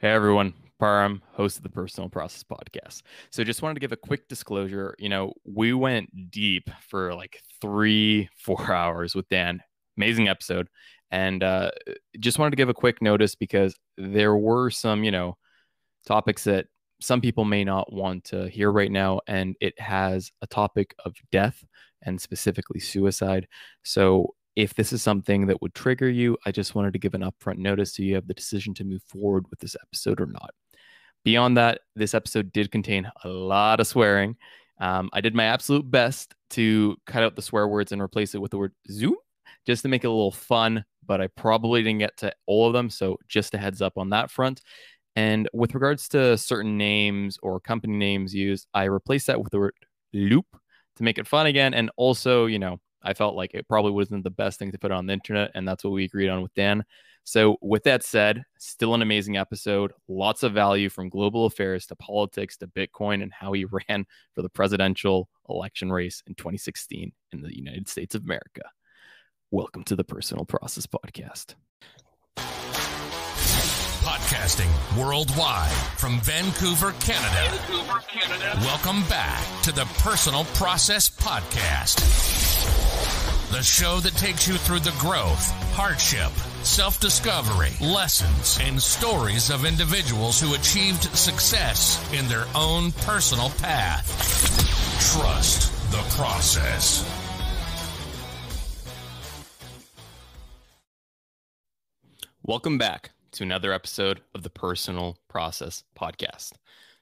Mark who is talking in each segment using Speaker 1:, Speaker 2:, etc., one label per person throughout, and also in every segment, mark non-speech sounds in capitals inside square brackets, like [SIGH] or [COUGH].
Speaker 1: Hey everyone, Param, host of the Personal Process Podcast. So just wanted to give a quick disclosure. You know, we went deep for like three, [LAUGHS] four hours with Dan. Amazing episode. And uh, just wanted to give a quick notice because there were some, you know, topics that some people may not want to hear right now. And it has a topic of death and specifically suicide. So if this is something that would trigger you, I just wanted to give an upfront notice so you have the decision to move forward with this episode or not. Beyond that, this episode did contain a lot of swearing. Um, I did my absolute best to cut out the swear words and replace it with the word Zoom just to make it a little fun, but I probably didn't get to all of them. So just a heads up on that front. And with regards to certain names or company names used, I replaced that with the word loop to make it fun again. And also, you know, I felt like it probably wasn't the best thing to put on the internet, and that's what we agreed on with Dan. So, with that said, still an amazing episode. Lots of value from global affairs to politics to Bitcoin and how he [LAUGHS] ran for the presidential election race in 2016 in the United States of America. Welcome to the Personal Process Podcast.
Speaker 2: Podcasting worldwide from Vancouver, Canada. Vancouver, Canada. Welcome back to the Personal Process Podcast the show that takes you through the growth, hardship, self discovery, lessons, and stories of individuals who achieved success in their own personal path. Trust the process.
Speaker 1: Welcome back to another episode of the Personal Process Podcast.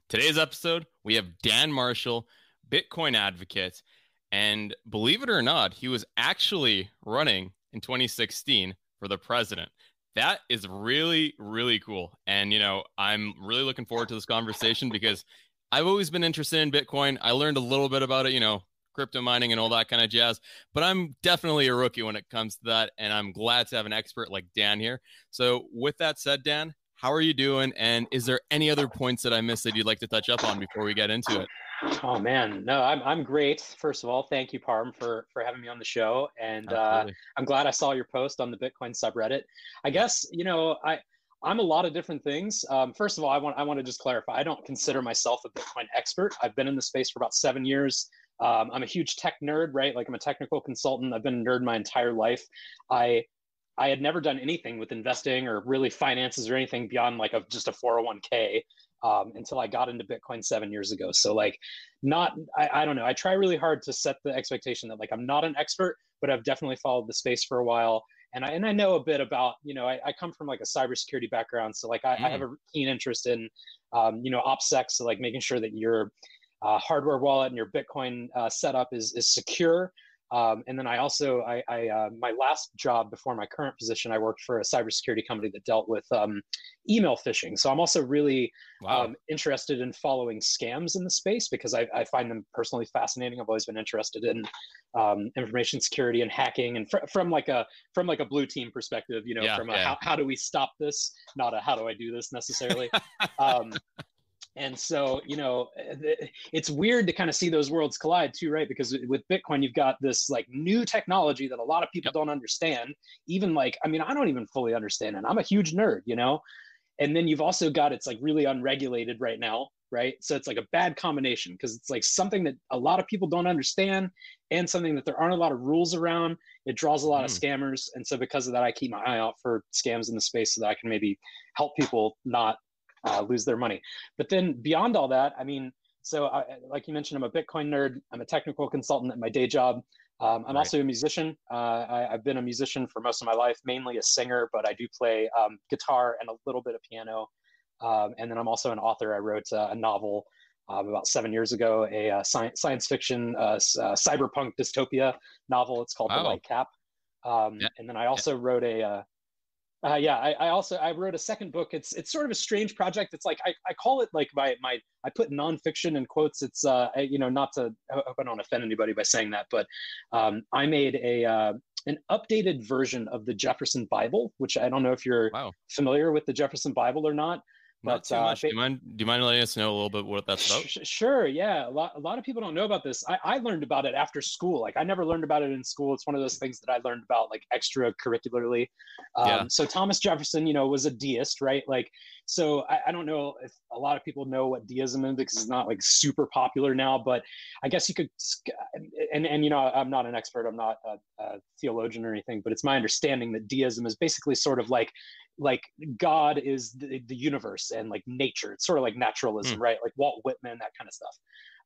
Speaker 1: Today's episode, we have Dan Marshall, Bitcoin advocate and believe it or not, he was actually running in 2016 for the president. That is really, really cool. And, you know, I'm really looking forward to this conversation because I've always been interested in Bitcoin. I learned a little bit about it, you know, crypto mining and all that kind of jazz, but I'm definitely a rookie when it comes to that. And I'm glad to have an expert like Dan here. So, with that said, Dan, how are you doing? And is there any other points that I missed that you'd like to touch up on before we get into it?
Speaker 3: Oh man, no, I'm I'm great. First of all, thank you, Parm, for for having me on the show, and uh, I'm glad I saw your post on the Bitcoin subreddit. I guess you know I I'm a lot of different things. Um, first of all, I want I want to just clarify. I don't consider myself a Bitcoin expert. I've been in the space for about seven years. Um, I'm a huge tech nerd, right? Like I'm a technical consultant. I've been a nerd my entire life. I I had never done anything with investing or really finances or anything beyond like a just a 401k um, until I got into Bitcoin seven years ago. So like, not I, I don't know. I try really hard to set the expectation that like I'm not an expert, but I've definitely followed the space for a while. And I, and I know a bit about, you know, I, I come from like a cybersecurity background. So like I, mm. I have mm. a keen interest in, um, you know, OPSEC. So like making sure that your uh, hardware wallet and your Bitcoin uh, setup is, is secure. Um, and then I also, I, I uh, my last job before my current position, I worked for a cybersecurity company that dealt with um, email phishing. So I'm also really wow. um, interested in following scams in the space because I, I, find them personally fascinating. I've always been interested in um, information security and hacking, and fr- from like a from like a blue team perspective, you know, yeah, from a, yeah. how, how do we stop this, not a how do I do this necessarily. [LAUGHS] And so, you know, eh, it's weird to kind of see those worlds collide too, right? Because with Bitcoin, you've got this like new technology that a lot of people yep. don't understand. Even like, I mean, I don't even fully understand it. I'm a huge nerd, you know? And then you've also got it's like really unregulated right now, right? So it's like a bad combination because it's like something that a lot of people don't understand and something that there aren't a lot of rules around. It draws a lot mm. of scammers. And so because of that, I keep my eye out for scams in the space so that I can maybe help people not uh, lose their money. But then beyond all that, I mean, so I, like you mentioned, I'm a Bitcoin nerd. I'm a technical consultant at my day job. Um, I'm right. also a musician. Uh, I, have been a musician for most of my life, mainly a singer, but I do play um, guitar and a little bit of piano. Um, and then I'm also an author. I wrote uh, a novel um, about seven years ago, a uh, science, science fiction uh, uh, cyberpunk dystopia novel. It's called The White Cap. Um, yeah. And then I also yeah. wrote a uh, yeah, I, I, also I wrote a second book. It's it's sort of a strange project. It's like I, I call it like my my I put nonfiction in quotes. It's uh I, you know not to I hope I don't offend anybody by saying that, but um, I made a uh, an updated version of the Jefferson Bible, which I don't know if you're wow. familiar with the Jefferson Bible or not.
Speaker 1: Not too uh, much. do you mind? Do you mind letting us know a little bit what that's about?
Speaker 3: Sure. Yeah. A lot. A lot of people don't know about this. I, I learned about it after school. Like I never learned about it in school. It's one of those things that I learned about like extracurricularly. Um, yeah. So Thomas Jefferson, you know, was a deist, right? Like, so I, I don't know if a lot of people know what deism is because it's not like super popular now. But I guess you could. And and you know, I'm not an expert. I'm not a, a theologian or anything. But it's my understanding that deism is basically sort of like like God is the, the universe and like nature. It's sort of like naturalism, mm. right? Like Walt Whitman, that kind of stuff.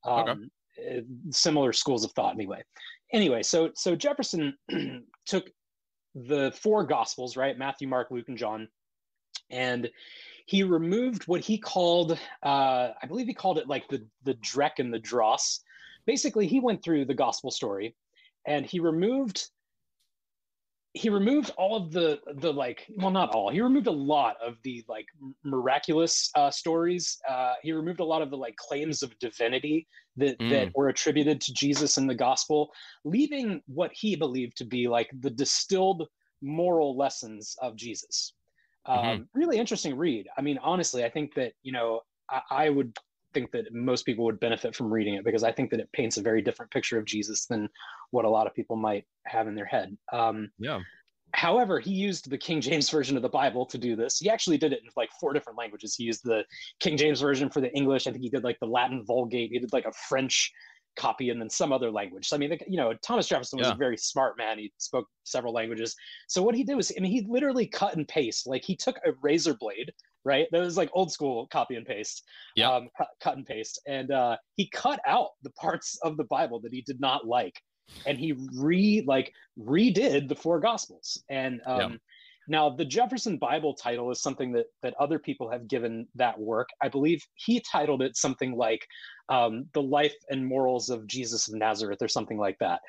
Speaker 3: Um, okay. Eh, similar schools of thought, anyway. Anyway, so so Jefferson [CLEARS THROAT] took the four Gospels, right? Matthew, Mark, Luke, and John, and he removed what he called, uh, I believe he called it like the the Drek and the Dross. Basically, he went through the Gospel story, and he removed he removed all of the the like well not all he removed a lot of the like miraculous uh, stories uh, he removed a lot of the like claims of divinity that mm. that were attributed to jesus in the gospel leaving what he believed to be like the distilled moral lessons of jesus mm-hmm. um, really interesting read i mean honestly i think that you know I, I would think that most people would benefit from reading it because I think that it paints a very different picture of Jesus than what a lot of people might have in their head. Um,
Speaker 1: yeah.
Speaker 3: However, he used the King James [LAUGHS] version of the Bible to do this. He actually did it in like four different languages. He used the King James version for the English. I think he did like the Latin Vulgate. He did like a French copy and then some other language. So I mean, you know, Thomas Jefferson was yeah. a very smart man. He spoke several languages. So what he did was, I mean, he literally cut and paste. Like he took a razor blade, right? That was like old school copy and paste.
Speaker 1: Yeah. Um,
Speaker 3: cut, cut and paste, and uh, he cut out the parts of the Bible that he did not like and he re like redid the four gospels and um, yeah. Now the jefferson bible title is something that that other people have given that work. I believe he titled it something like um, the life and morals of jesus of nazareth or something like that.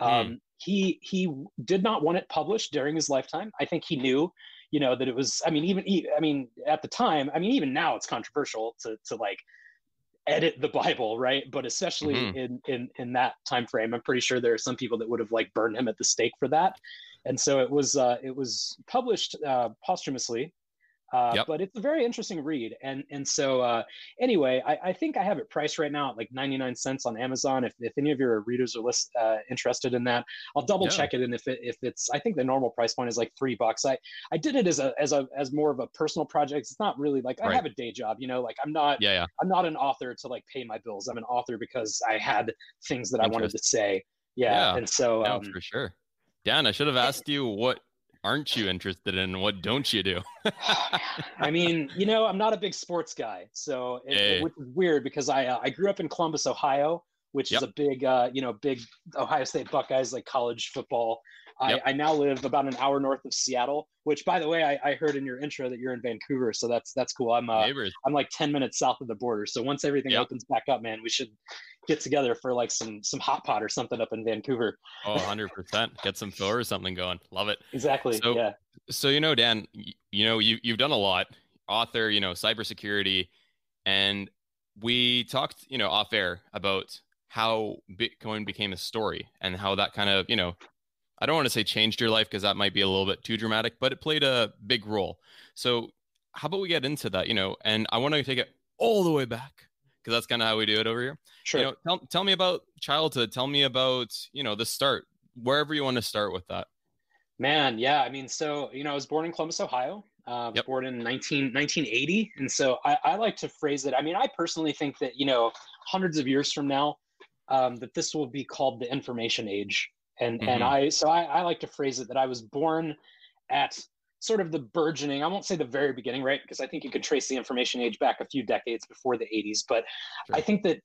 Speaker 3: Mm. um, he he did not want it published during his lifetime. I think he knew you know that it was i mean even i mean at the time i mean even now it's controversial to to like edit the bible right? But especially mm-hmm. in in in that time frame i'm pretty sure there are some people that would have like burned him at the stake for that and so it was uh it was published uh posthumously uh, yep. But it's a very interesting read, and and so uh, anyway, I, I think I have it priced right now at like ninety nine cents on Amazon. If, if any of your readers are list, uh, interested in that, I'll double yeah. check it, and if it if it's I think the normal price point is like three bucks. I I did it as a as a as more of a personal project. It's not really like right. I have a day job, you know. Like I'm not
Speaker 1: yeah, yeah
Speaker 3: I'm not an author to like pay my bills. I'm an author because I had things that I wanted to say. Yeah, yeah. and so
Speaker 1: um, for sure. Dan, I should have asked you what aren't you interested in? What don't you do? [LAUGHS]
Speaker 3: I mean, you know, I'm not a big sports guy, so it, hey. it, it's weird because I uh, I grew up in Columbus, Ohio, which yep. is a big uh, you know big Ohio State Buckeyes like college football. Yep. I, I, now live about an hour north of Seattle, which, by the way, I, I, heard in your intro that you're in Vancouver, so that's that's cool. I'm uh, I'm like ten minutes south of the border. So once everything yep. opens back up, man, we should get together for like some some hot pot or something up in Vancouver.
Speaker 1: Oh, 100 percent. Get some Phil or something going. Love it.
Speaker 3: Exactly.
Speaker 1: So,
Speaker 3: yeah.
Speaker 1: So you know, Dan, you know you you've done a lot. Author, you know, cybersecurity, and we talked, you know, off air about how Bitcoin became a story and how that kind of, you know, I don't want to say changed your life because that might be a little bit too dramatic, but it played a big role. So how about we get into that, you know, and I want to take it all the way back because that's kind of how we do it over here.
Speaker 3: Sure.
Speaker 1: You know, tell, tell me about childhood. Tell me about, you know, the start, wherever you want to start with that.
Speaker 3: Man, yeah. I mean, so, you know, I was born in Columbus, Ohio, uh, yep. born in 19, 1980. And so I, I like to phrase it. I mean, I personally think that, you know, hundreds of years from now, um, that this will be called the information age and mm-hmm. and I so I, I like to phrase it that I was born at sort of the burgeoning i won't say the very beginning right because i think you could trace the information age back a few decades before the 80s but sure. i think that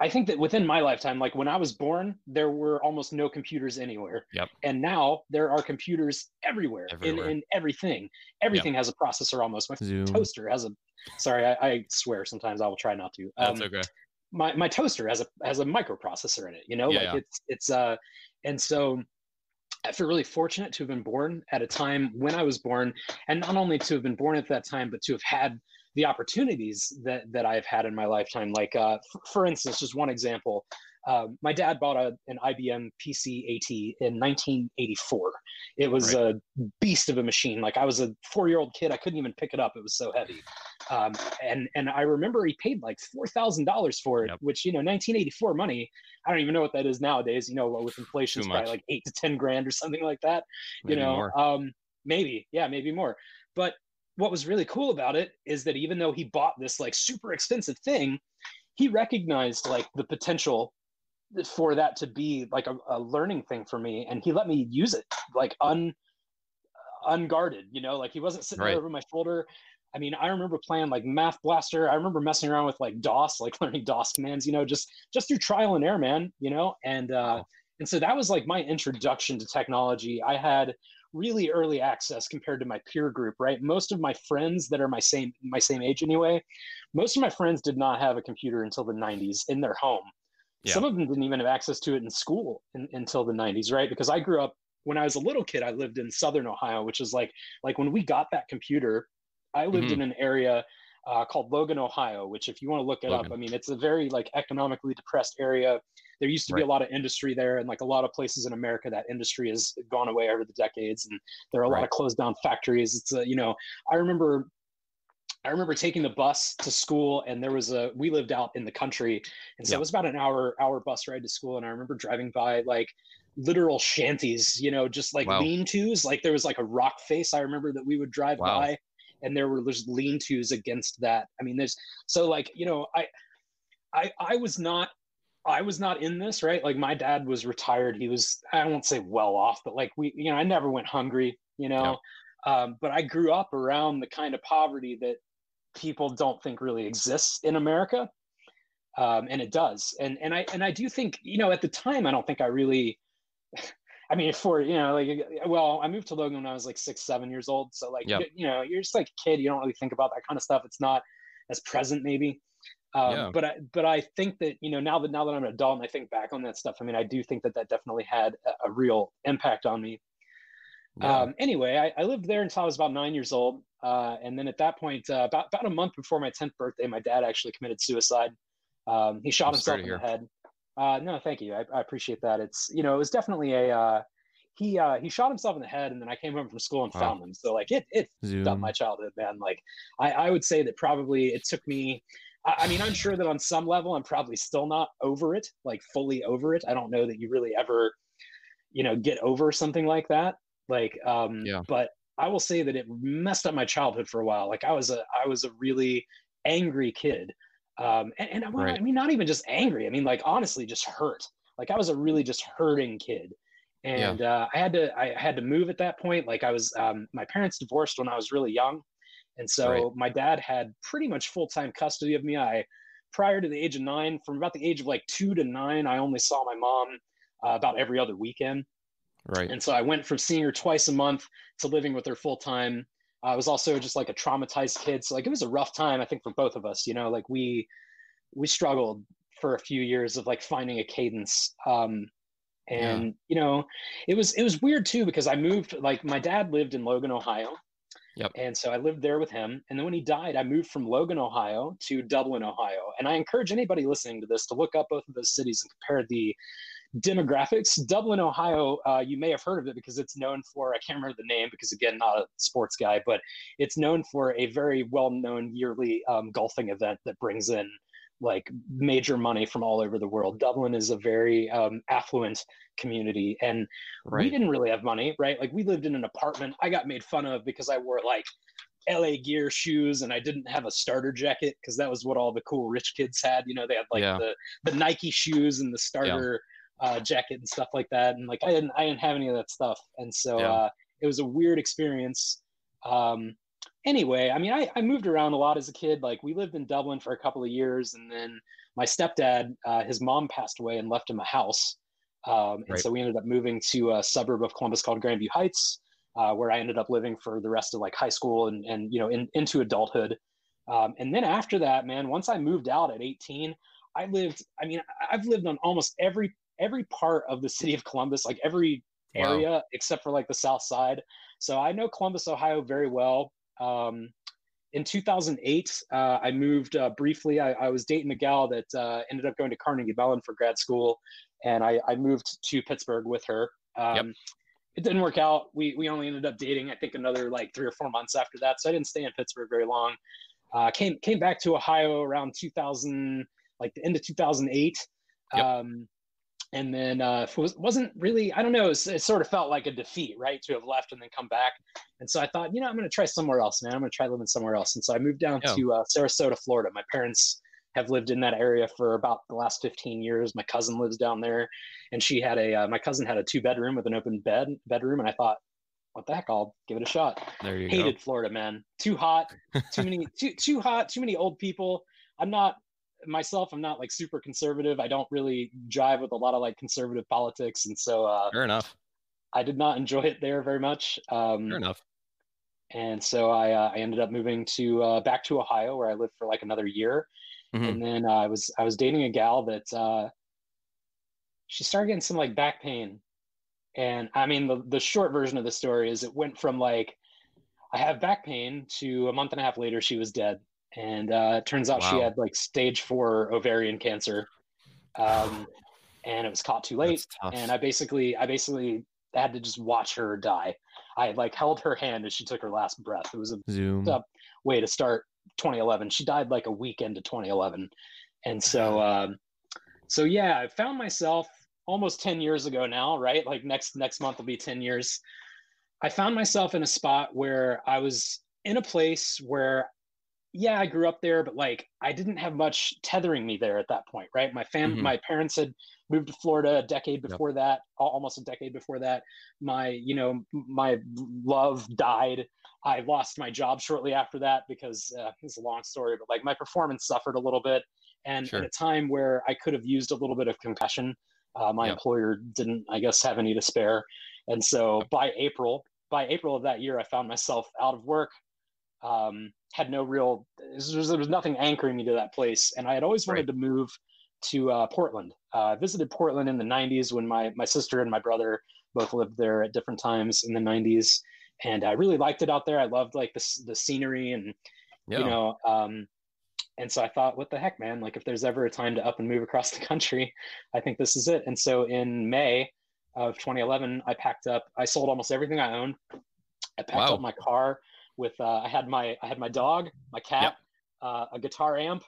Speaker 3: i think that within my lifetime like when i was born there were almost no computers anywhere
Speaker 1: yep.
Speaker 3: and now there are computers everywhere, everywhere. In, in everything everything yep. has a processor almost my Zoom. toaster has a sorry I, I, swear sometimes i will try not to
Speaker 1: um, that's okay
Speaker 3: my, my toaster has a has a microprocessor in it you know yeah, like yeah. it's it's uh and so I feel really fortunate to have been born at a time when I was born, and not only to have been born at that time, but to have had the opportunities that that I've had in my lifetime. Like, uh, f- for instance, just one example. Um, my dad bought a, an IBM PC AT in 1984. It was right. a beast of a machine. Like I was a four year old kid, I couldn't even pick it up. It was so heavy. Um, and and I remember he paid like four thousand dollars for it, yep. which you know 1984 money. I don't even know what that is nowadays. You know, with inflation, it's probably like eight to ten grand or something like that. Maybe you know, um, maybe yeah, maybe more. But what was really cool about it is that even though he bought this like super expensive thing, he recognized like the potential for that to be like a, a learning thing for me and he let me use it like un unguarded you know like he wasn't sitting right. over my shoulder. I mean i remember playing like math blaster. I remember messing around with like dos like [LAUGHS] learning dos commands you know just just through trial and error man you know and uh wow. and so that was like my introduction to technology. I had really early access compared to my peer group right? Most of my friends that are my same my same age anyway most of my friends did not have a computer until the 90s in their home yeah. Some of them didn't even have access to it in school in, until the 90s, right? Because I grew up when I was a little kid. I lived in Southern Ohio, which is like like when we got that computer. I lived mm-hmm. in an area uh, called Logan, Ohio, which if you want to look it Logan. up, I mean, it's a very like economically depressed area. There used to right. be a lot of industry there, and like a lot of places in America, that industry has gone away over the decades, and there are a right. lot of closed down factories. It's a, you know, I remember I remember taking the bus to school and there was a we lived out in the country and so yeah. it was about an hour hour bus ride to school and I remember driving by like literal shanties, you know, just like wow. lean-tos, like there was like a rock face I remember that we would drive wow. by and there were just lean-tos against that. I mean there's so like, you know, I I I was not I was not in this, right? Like my dad was retired. He was I won't say well off, but like we you know, I never went hungry, you know. Um, but I grew up around the kind of poverty that people don't think really exists in America. Um, and it does. And and I and I do think, you know, at the time I don't think I really [LAUGHS] I mean, for you know, like, well, I moved to Logan when I was like six, seven years old. So, like, yep. you, you, know, you're just like a kid. You don't really think about that kind of stuff. It's not as present, maybe. Um, yeah. But I, but I think that you know, now that now that I'm an adult and I think back on that stuff, I mean, I do think that that definitely had a, a real impact on me. Yeah. Um, anyway, I, I, lived there until I was about nine years old. Uh, and then at that point, uh, about, about a month before my 10th birthday, my dad actually committed suicide. Um, he shot I'm himself in the head. Uh, no, thank you. I, I, appreciate that. It's, you know, it was definitely a, uh, he, uh, he shot himself in the head and then I came home from school and wow. found him. So like it, it up my childhood, man. Like I, I would say that probably it took me, I, I mean, I'm sure that on some level, I'm probably still not over it, like fully over it. I don't know that you really ever, you know, get over something like that. Like, um, yeah. but I will say that it messed up my childhood for a while. Like I was a, I was a really angry kid. Um, and, and I, right. I mean, not even just angry. I mean, like honestly, just hurt. Like I was a really just hurting kid. And yeah. uh, I had to, I had to move at that point. Like I was, um, my parents divorced when I was really young. And so right. my dad had pretty much full-time custody of me. I, prior to the age of nine, from about the age of like two to nine, I only saw my mom uh, about every other weekend.
Speaker 1: Right.
Speaker 3: And so I went from seeing her twice a month to living with her full time. I was also just like a traumatized kid. So like it was a rough time, I think, for both of us. You know, like we we struggled for a few years of like finding a cadence. Um, and yeah. you know, it was it was weird too because I moved like my dad lived in Logan, Ohio.
Speaker 1: Yep.
Speaker 3: And so I lived there with him. And then when he died, I moved from Logan, Ohio to Dublin, Ohio. And I encourage anybody listening to this to look up both of those cities and compare the demographics dublin ohio uh, you may have heard of it because it's known for i can't remember the name because again not a sports guy but it's known for a very well-known yearly um, golfing event that brings in like major money from all over the world dublin is a very um, affluent community and right. we didn't really have money right like we lived in an apartment i got made fun of because i wore like LA Gear shoes and I didn't have a starter jacket because that was what all the cool rich kids had. You know, they had like yeah. the the Nike shoes and the starter uh, jacket and stuff like that. And like I didn't I didn't have any of that stuff, and so yeah. uh, it was a weird experience. Um, anyway, I mean, I, I moved around a lot as a kid. Like we lived in Dublin for a couple of years, and then my stepdad, uh, his mom passed away and left him a house. Um, and right. so we ended up moving to a suburb of Columbus called Grandview Heights, uh, where I ended up living for the rest of like high school and and you know in, into adulthood. Um, and then after that, man, once I moved out at 18, I lived. I mean, I've lived on almost every every part of the [LAUGHS] city of Columbus, like every area wow. except for like the south side. So I know Columbus, Ohio very well. Um, in 2008, uh, I moved uh, briefly. I, I, was dating a gal that uh, ended up going to Carnegie Mellon for grad school, and I, I moved to Pittsburgh with her. Um, yep. It didn't work out. We we only ended up dating, I think, another like three or four months after that. So I didn't stay in Pittsburgh very long. Uh, came came back to Ohio around 2000, like the end of 2008. Yep. Um, and then uh, was, wasn't really i don't know it, was, it, sort of felt like a defeat right to have left and then come back. And so i thought you know i'm going to try somewhere else man. I'm going to try living somewhere else. And so i moved down yeah. to uh, sarasota florida. My parents have lived in that area for about the last 15 years. My cousin lives down there. And she had a uh, my cousin had a two bedroom with an open bed bedroom. And i thought what the heck? I'll give it a shot.
Speaker 1: There you
Speaker 3: hated
Speaker 1: go.
Speaker 3: florida man. Too hot too many too, too hot too many old people. I'm not myself, I'm not like super conservative. I don't really jive with a lot of like conservative politics, and so
Speaker 1: uh, fair enough.
Speaker 3: I did not enjoy it there very much. Um,
Speaker 1: fair enough.
Speaker 3: And so I, uh, I ended up moving to uh, back to Ohio, where I lived for like another year, mm-hmm. and then I was I was dating a gal that uh, she started getting some like back pain, and I mean the the short version of the story is it went from like I have back pain to a month and a half later she was dead and uh, it turns out wow. she had like stage four ovarian cancer, um, and it was caught too late. And I basically, I basically had to just watch her die. I like held her hand as she took her last breath. It was a
Speaker 1: Zoom
Speaker 3: way to start 2011. She died like a week into 2011, and so, um, so yeah, I found myself almost 10 years ago now, right? Like next next month will be 10 years. I found myself in a spot where I was in a place where yeah, I grew up there, but like I didn't have much tethering me there at that point, right? My fam, mm-hmm. my parents had moved to Florida a decade before yep. that, almost a decade before that. My, you know, my love died. I lost my job shortly after that because uh, it's a long story, but like my performance suffered a little bit. And sure. at a time where I could have used a little bit of compassion, uh, my yep. employer didn't, I guess, have any to spare. And so by April, by April of that year, I found myself out of work, um, had no real there was, there was, nothing anchoring me to that place. And i had always wanted right. to move to uh, portland. Uh, i visited portland in the 90s when my, my sister and my brother both lived there at different times in the 90s and i really liked it out there. I loved like the, the scenery and yeah. you know um, and so i thought what the heck man? Like if there's ever a time to up and move across [LAUGHS] the country i think this is it. And so in may of 2011 i packed up i sold almost everything i owned. I packed wow. up my car with uh, I had my I had my dog, my cat, yep. uh, a guitar amp,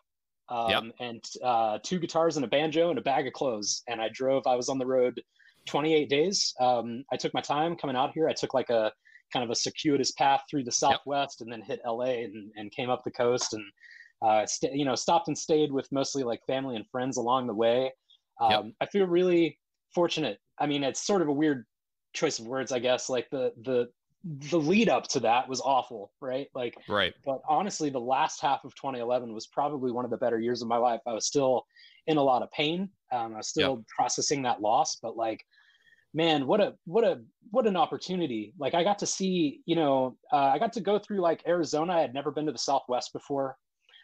Speaker 3: um, yep. and uh, two guitars and a banjo and a bag of clothes. And I drove. I was on the road 28 days. Um, I took my time coming out here. I took like a kind of a circuitous path through the Southwest yep. and then hit LA and, and came up the coast and uh, st- you know stopped and stayed with mostly like family and friends along the way. Um, I feel really fortunate. I mean, it's sort of a weird choice of words, I guess. Like the the the lead up to that was awful, right? Like,
Speaker 1: right.
Speaker 3: But honestly, the last half of 2011 was probably one of the better years of my life. I was still in a lot of pain. Um, I was still processing that loss, but like, man, what a what a what an opportunity! Like, I got to see, you know, uh, I got to go through like Arizona. I had never been to the Southwest before.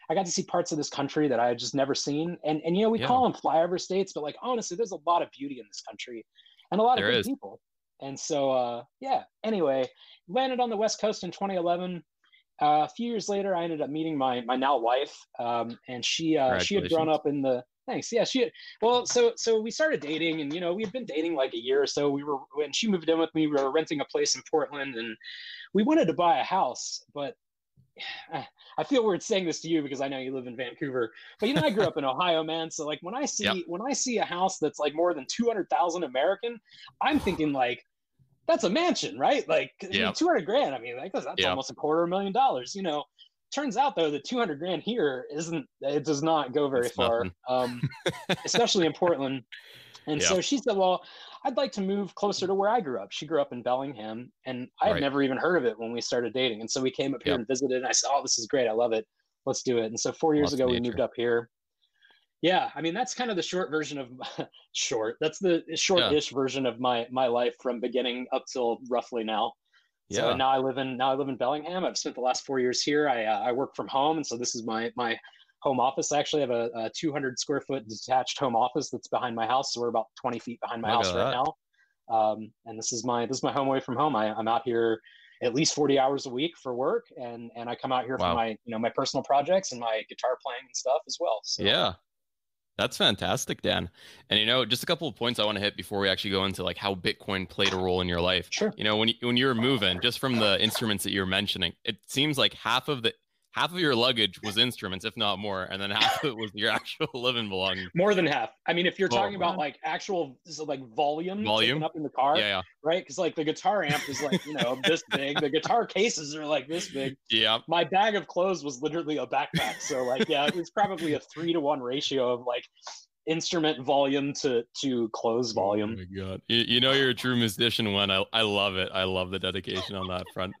Speaker 3: I got to see parts of this country that I had just never seen. And and you know, we yeah. call them flyover states, but like honestly, there's a lot of beauty in this country and a lot there of good is. people. And so, uh, yeah. Anyway, landed on the West Coast in 2011. Uh, a few years later, I ended up meeting my my now wife, um, and she uh, she had grown up in the thanks. Yeah, she had, well, so so we started dating, and you know we had been dating like a year or so. We were when she moved in with me, we were renting a place in Portland, and we wanted to buy a house, but [SIGHS] I feel weird saying this to you because I know you live in Vancouver, but you know I grew up in [LAUGHS] Ohio, man. So like when I see yep. when I see a house that's like more than two hundred thousand American, I'm thinking like that's a mansion, right? Like yeah. 200 grand. I mean, like that's, that's almost a quarter of a million dollars, you know. Turns out though, the 200 grand here isn't, it does not go very it's far, um, [LAUGHS] especially in Portland. And so she said, well, I'd like to move closer to where I grew up. She grew up in Bellingham and I had right. never even heard of it when we started dating. And so we came up here and visited and I said, oh, this is great. I love it. Let's do it. And so four years Lots ago, we moved up here yeah i mean that's kind of the short version of [LAUGHS] short that's the short-ish yeah. version of my my life from beginning up till roughly now. Yeah. so now i live in now i live in bellingham. I've spent the last four years here. I uh, i work from home and so this is my my home office. I actually have a, a 200 square foot detached home office that's behind my house. So we're about 20 feet behind my Look house right now. Um, and this is my this is my home away from home. I, i'm out here at least 40 hours a week for work and and i come out here wow. for my you know my personal projects and my guitar playing and stuff as well
Speaker 1: so. yeah that's fantastic dan. And you know just a couple of points i want to hit before we actually go into like how bitcoin played a role in your life.
Speaker 3: Sure.
Speaker 1: You know when you when you were moving just from the instruments that you're mentioning it seems like half of the half of your luggage was instruments, if not more, and then half of it was your [LAUGHS] actual living belongings.
Speaker 3: More than half. I mean, if you're oh, talking about like actual so like volume,
Speaker 1: volume
Speaker 3: up in the car,
Speaker 1: yeah, yeah.
Speaker 3: right? Because like the guitar amp is like you know this big, the guitar cases are like this big.
Speaker 1: Yeah.
Speaker 3: My bag of clothes was literally a backpack, so like yeah, it was probably a three to one ratio of like instrument volume to to close oh volume.
Speaker 1: Oh my god! You, you, know you're a true musician when I I love it. I love the dedication on that front.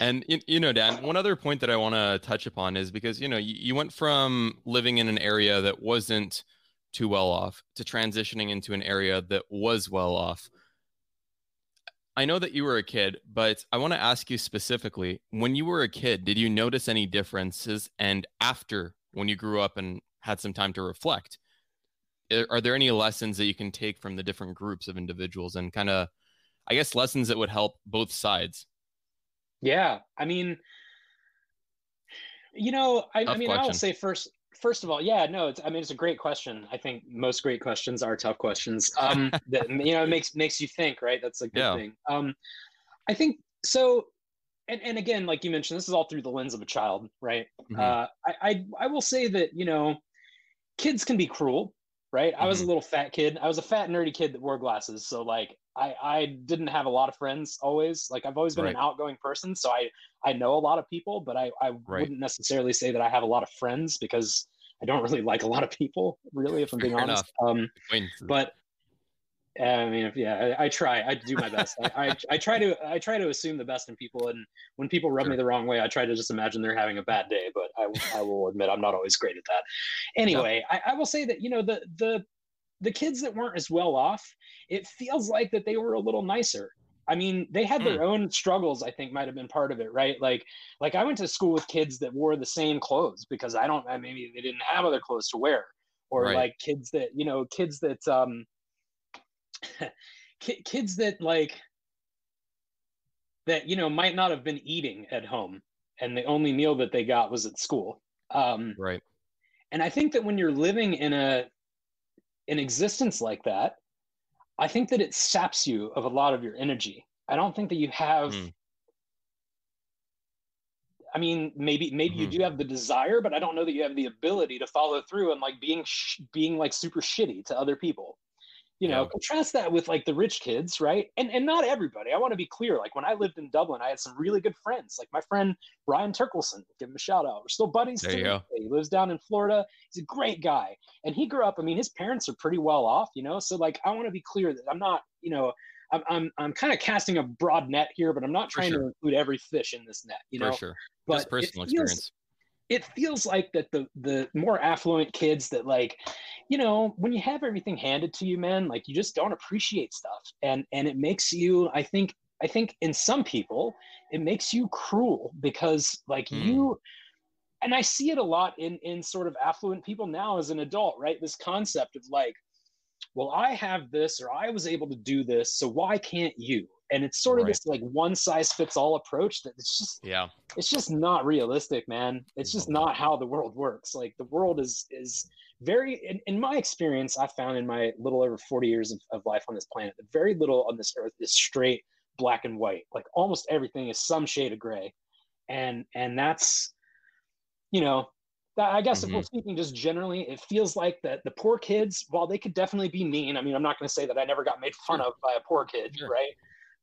Speaker 1: And you, you know, Dan, one other point that I want to touch upon is because you know you, you went from living in an area that wasn't too well off to transitioning into an area that was well off. I know that you were a kid, but I want to ask you specifically when you were a kid, did you notice any differences? And after when you grew up and had some time to reflect, are there any lessons that you can take from the different groups of individuals and kind of i guess lessons that would help both sides?
Speaker 3: Yeah i mean you know i, I mean i'll say first first of all yeah no it's i mean it's a great question. I think most great questions are tough questions. Um [LAUGHS] that you know it makes makes you think right? That's a good yeah. thing. Um i think so and, and again like you mentioned this is all through the lens of a child right? Mm-hmm. uh I, I i will say that you know kids can be cruel right? Mm-hmm. I was a mm-hmm. little fat kid. I was a fat nerdy kid that wore glasses. So like I I didn't have a lot of friends always. Like I've always been right. an outgoing person, so I I know a lot of people, but I I right. wouldn't necessarily say that I have a lot of friends because I don't really [LAUGHS] like a lot of people, really, if I'm being Fair honest. Um, but I mean, if, yeah, I, I, try. I do my best. I, I, I, try to I try to assume the best in people, and when people rub sure. me the wrong way, I try to just imagine they're having a bad day. But I, I will admit I'm not always great at that. Anyway, I, I will say that you know the the the kids that weren't as well off, it feels like that they were a little nicer. I mean, they had their mm. own struggles. I think might have been part of it, right? Like, like I went to school with kids that wore the same clothes because I don't. Maybe they didn't have other clothes to wear, or right. like kids that you know, kids that um [LAUGHS] kids that like that you know might not have been eating at home and the only meal that they got was at school um,
Speaker 1: right
Speaker 3: and i think that when you're living in a an existence like that i think that it saps you of a lot of your energy i don't think that you have mm. I mean, maybe maybe mm-hmm. you do have the desire, but I don't know that you have the ability to follow through and like being sh- being like super shitty to other people you know yeah. contrast that with like the rich kids right? And and not everybody. I want to be clear like when i lived in dublin i had some really good friends. Like my friend ryan turkelson give him a shout out. We're still buddies
Speaker 1: there you go.
Speaker 3: he lives down in florida. He's a great guy. And he grew up i mean his parents are pretty well off you know? So like i want to be clear that i'm not you know i'm i'm, I'm kind of casting a broad net here but i'm not trying sure. to include every fish in this net you know?
Speaker 1: For sure. But Just personal feels, experience.
Speaker 3: it feels like that the the more affluent kids that like you know when you have everything handed to you man like you just don't appreciate stuff. And and it makes you i think i think in some people it makes you cruel because like mm. you and i see it a lot in in sort of affluent people now as an adult right? This concept of like well i have this or i was able to do this so why can't you? And it's sort of right. this like one size fits all approach that it's just
Speaker 1: yeah.
Speaker 3: it's just not realistic man. It's just not how the world works. Like the world is is very in, in my experience i found in my little over 40 years of, of life on this planet that very little on this earth is straight black and white like almost everything is some shade of gray and and that's you know I guess mm-hmm. if we're mm-hmm. speaking just generally, it feels like that the poor kids, while they could definitely be mean, I mean, I'm not going to say that I never got made fun of by a poor kid, sure. right?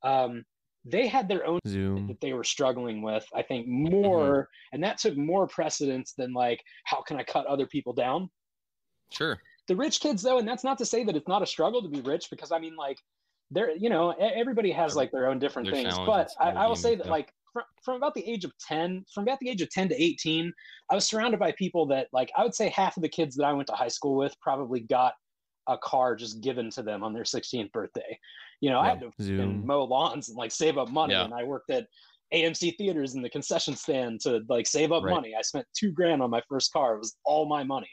Speaker 3: um, they had their own
Speaker 1: Zoom
Speaker 3: that they were struggling with. I think more, mm-hmm. and that took more precedence than like how can I cut other people down.
Speaker 1: Sure.
Speaker 3: The rich kids though, and that's not to say that it's not a struggle to be rich because I mean like there, you know, everybody has like their own different things. But I, I, will say that like from, from about the age of 10, from about the age of 10 to 18, I was surrounded by people that like I would say half of the kids that I went to high school with probably got a car just given to them on their 16th birthday. You know, yeah. I had to mow lawns and like save up money. Yeah. And I worked at AMC theaters in the concession stand to like save up right. money. I spent two grand on my first car. It was all my money.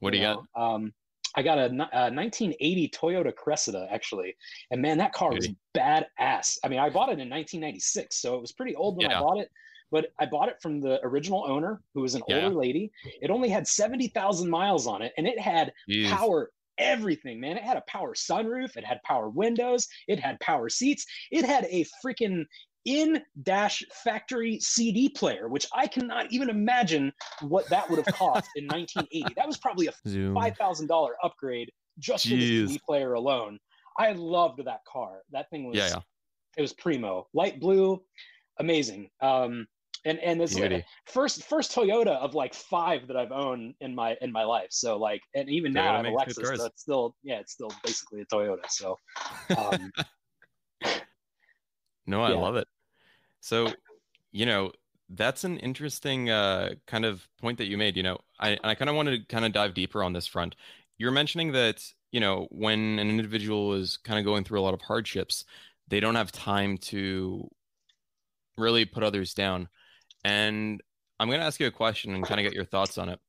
Speaker 1: What do you, know? got?
Speaker 3: Um, I got a, a, 1980 Toyota Cressida actually, and man, that car was badass. I mean, I bought it in 1996, so it was pretty old when yeah. I bought it. But I bought it from the original owner, who was an yeah. older lady. It only had 70,000 miles on it, and it had Jeez. power everything, man. It had a power sunroof, it had power windows, it had power seats, it had a freaking in dash factory CD player, which I cannot even imagine what that would have cost in 1980. That was probably a five thousand dollar upgrade just Jeez. for the CD player alone. I loved that car. That thing was yeah, yeah. it was primo, light blue, amazing. Um, and and this Beauty. first first Toyota of like five that I've owned in my in my life. So like, and even Toyota now I have a Lexus, that's still yeah, it's still basically a Toyota. So. Um, [LAUGHS]
Speaker 1: no, I yeah. love it. So, you know, that's an interesting uh, kind of point that you made. You know, I I kind of wanted to kind of dive deeper on this front. You're mentioning that you know when an individual is kind of going through a lot of hardships, they don't have time to really put others down. And I'm going to ask you a question and kind of get your thoughts on it.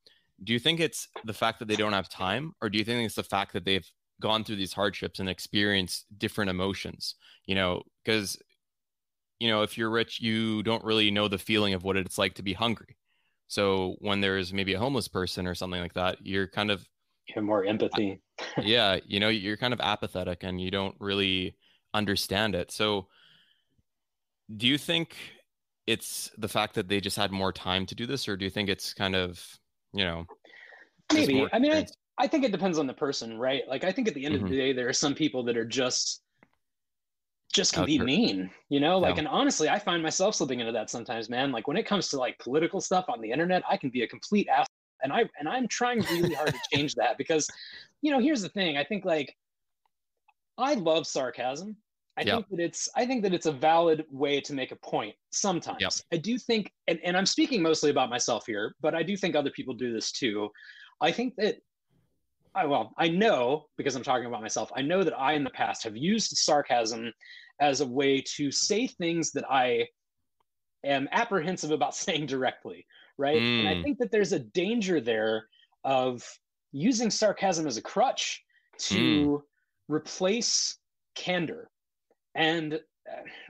Speaker 1: Do you think it's the fact that they don't have time, or do you think it's the fact that they've gone through these hardships and experienced different emotions? You know, because you know, if you're rich, you don't really know the feeling of what it's like to be hungry. So when there's maybe a homeless person or something like that, you're kind of
Speaker 3: you have more empathy. [LAUGHS]
Speaker 1: yeah, you know, you're kind of apathetic and you don't really understand it. So do you think it's the fact that they just had more time to do this or do you think it's kind of, you know,
Speaker 3: maybe. I mean, I, I think it depends on the person, right? Like I think at the end mm-hmm. of the day there are some people that are just just can be mean, you know? Like, and honestly, I find myself slipping into that sometimes, man. Like when it comes to like political stuff on the internet, I can be a complete ass. And I and I'm trying really hard to change that because, you know, here's the thing. I think like I love sarcasm. I yep. think that it's I think that it's a valid way to make a point sometimes. Yep. I do think and, and I'm speaking mostly about myself here, but I do think other people do this too. I think that I well, I know because I'm talking about myself, I know that I in the past have used sarcasm as a way to say things that I am apprehensive about [LAUGHS] saying directly, right? Mm. And I mm. think that there's a danger there of using sarcasm as a crutch to mm. replace candor. And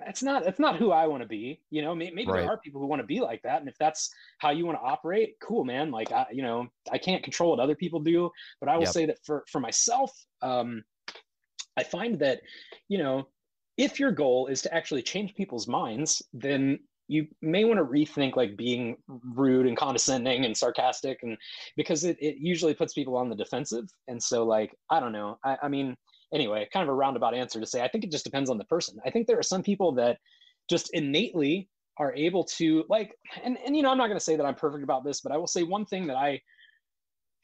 Speaker 3: that's not that's not who I want to be. You know, maybe, maybe right. there are people who want to be like that, and if that's how you want to operate, cool, man. Like I, you know, I can't control what other people do, but I will yep. say that for for myself, um, I find that, you know, if your goal is to actually change people's minds, then you may want to rethink like being rude and condescending and sarcastic and because it, it usually puts people on the defensive and so like i don't know I, I mean anyway kind of a roundabout answer to say i think it just depends on the person i think there are some people that just innately are able to like and, and you know i'm not going to say that i'm perfect about this but i will say one thing that i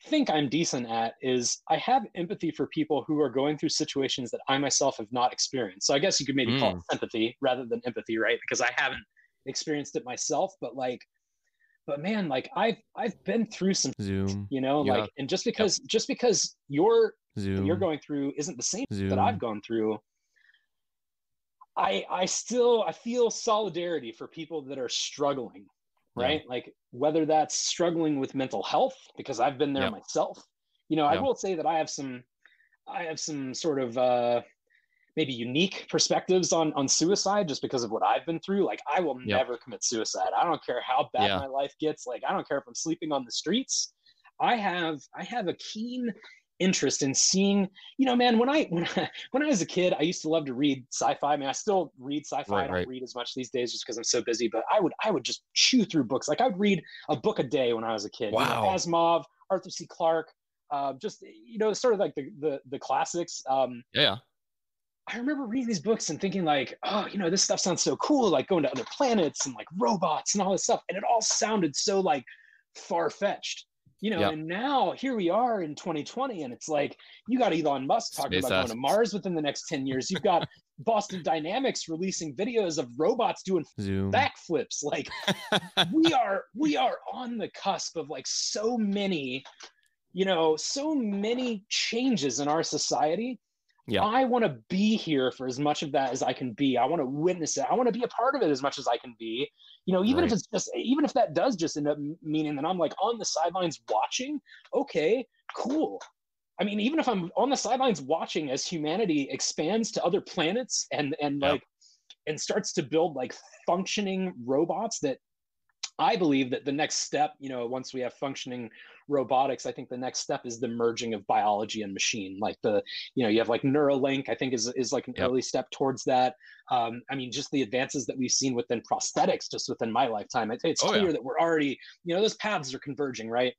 Speaker 3: think I'm decent at is I have empathy for people who are going through situations that I myself have not experienced. So I guess you could maybe mm. call it hmm. sympathy rather than empathy, right? Because I haven't experienced it myself, but like but man, like I've I've been through some
Speaker 1: Zoom,
Speaker 3: you know, like and just because yep. just because your Zoom. you're going through isn't the same Zoom. that I've gone through, I I still I feel solidarity for people that are struggling right? Yeah. Like whether that's struggling with mental health, because I've been there myself. You know, I will say that I have some, I have some sort of uh, maybe unique perspectives on on suicide just because of what I've been through. Like I will yep. never commit suicide. I don't care how bad yeah. my life gets. Like I don't care if I'm sleeping on the streets. I have I have a keen interest in seeing you know man when i when i when i was a kid i used to love to read sci-fi. I mean i still read sci-fi. Right, i don't right. read as much these days just because i'm so busy but i would i would just chew through books. Like i would read a book a day when i was a kid. Wow. You know, asimov arthur c. Clarke uh, just you know sort of like the the, the classics. Um,
Speaker 1: yeah.
Speaker 3: I remember reading these books and thinking like, oh, you know, this stuff sounds so cool, like going to other planets and like robots and all this stuff. And it all sounded so like far fetched you know yep. and now here we are in 2020 and it's like you got elon musk talking Space about going to mars within the next 10 years you've got [LAUGHS] boston dynamics releasing videos of robots doing Zoom. backflips like [LAUGHS] we are we are on the cusp of like so many you know so many changes in our society yeah. I want to be here for as much of that as I can be. I want to witness it. I want to be a part of it as much as I can be. You know, even right. if it's just, even if that does just end up meaning that I'm like on the sidelines watching, okay, cool. I mean, even if I'm on the sidelines watching as humanity expands to other planets and and yep. like and starts to build like functioning robots that I believe that the next step, you know, once we have functioning robotics, I think the next step is the merging of biology and machine. Like the, you know, you have like Neuralink, I think is is like an yep. early step towards that. Um, I mean, just the advances that we've seen within prosthetics just within my lifetime. It, it's oh, clear yeah. that we're already, you know, those paths are converging, right?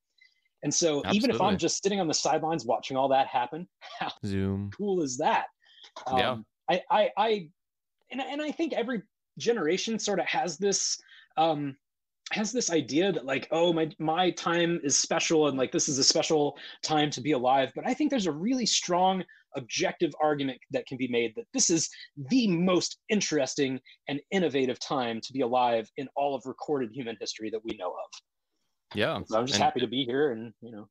Speaker 3: And so Absolutely. even if I'm just sitting on the sidelines watching all that happen, [LAUGHS] how Zoom cool is that? Um, yeah. I, I, I, and, and I think every generation sort of has this, um, has this idea that like oh my my time is special and like this is a special time to be alive but i think there's a really strong objective argument that can be made that this is the most interesting and innovative time to be alive in all of recorded human history that we know of.
Speaker 1: Yeah
Speaker 3: so i'm just and, happy to be here and you know.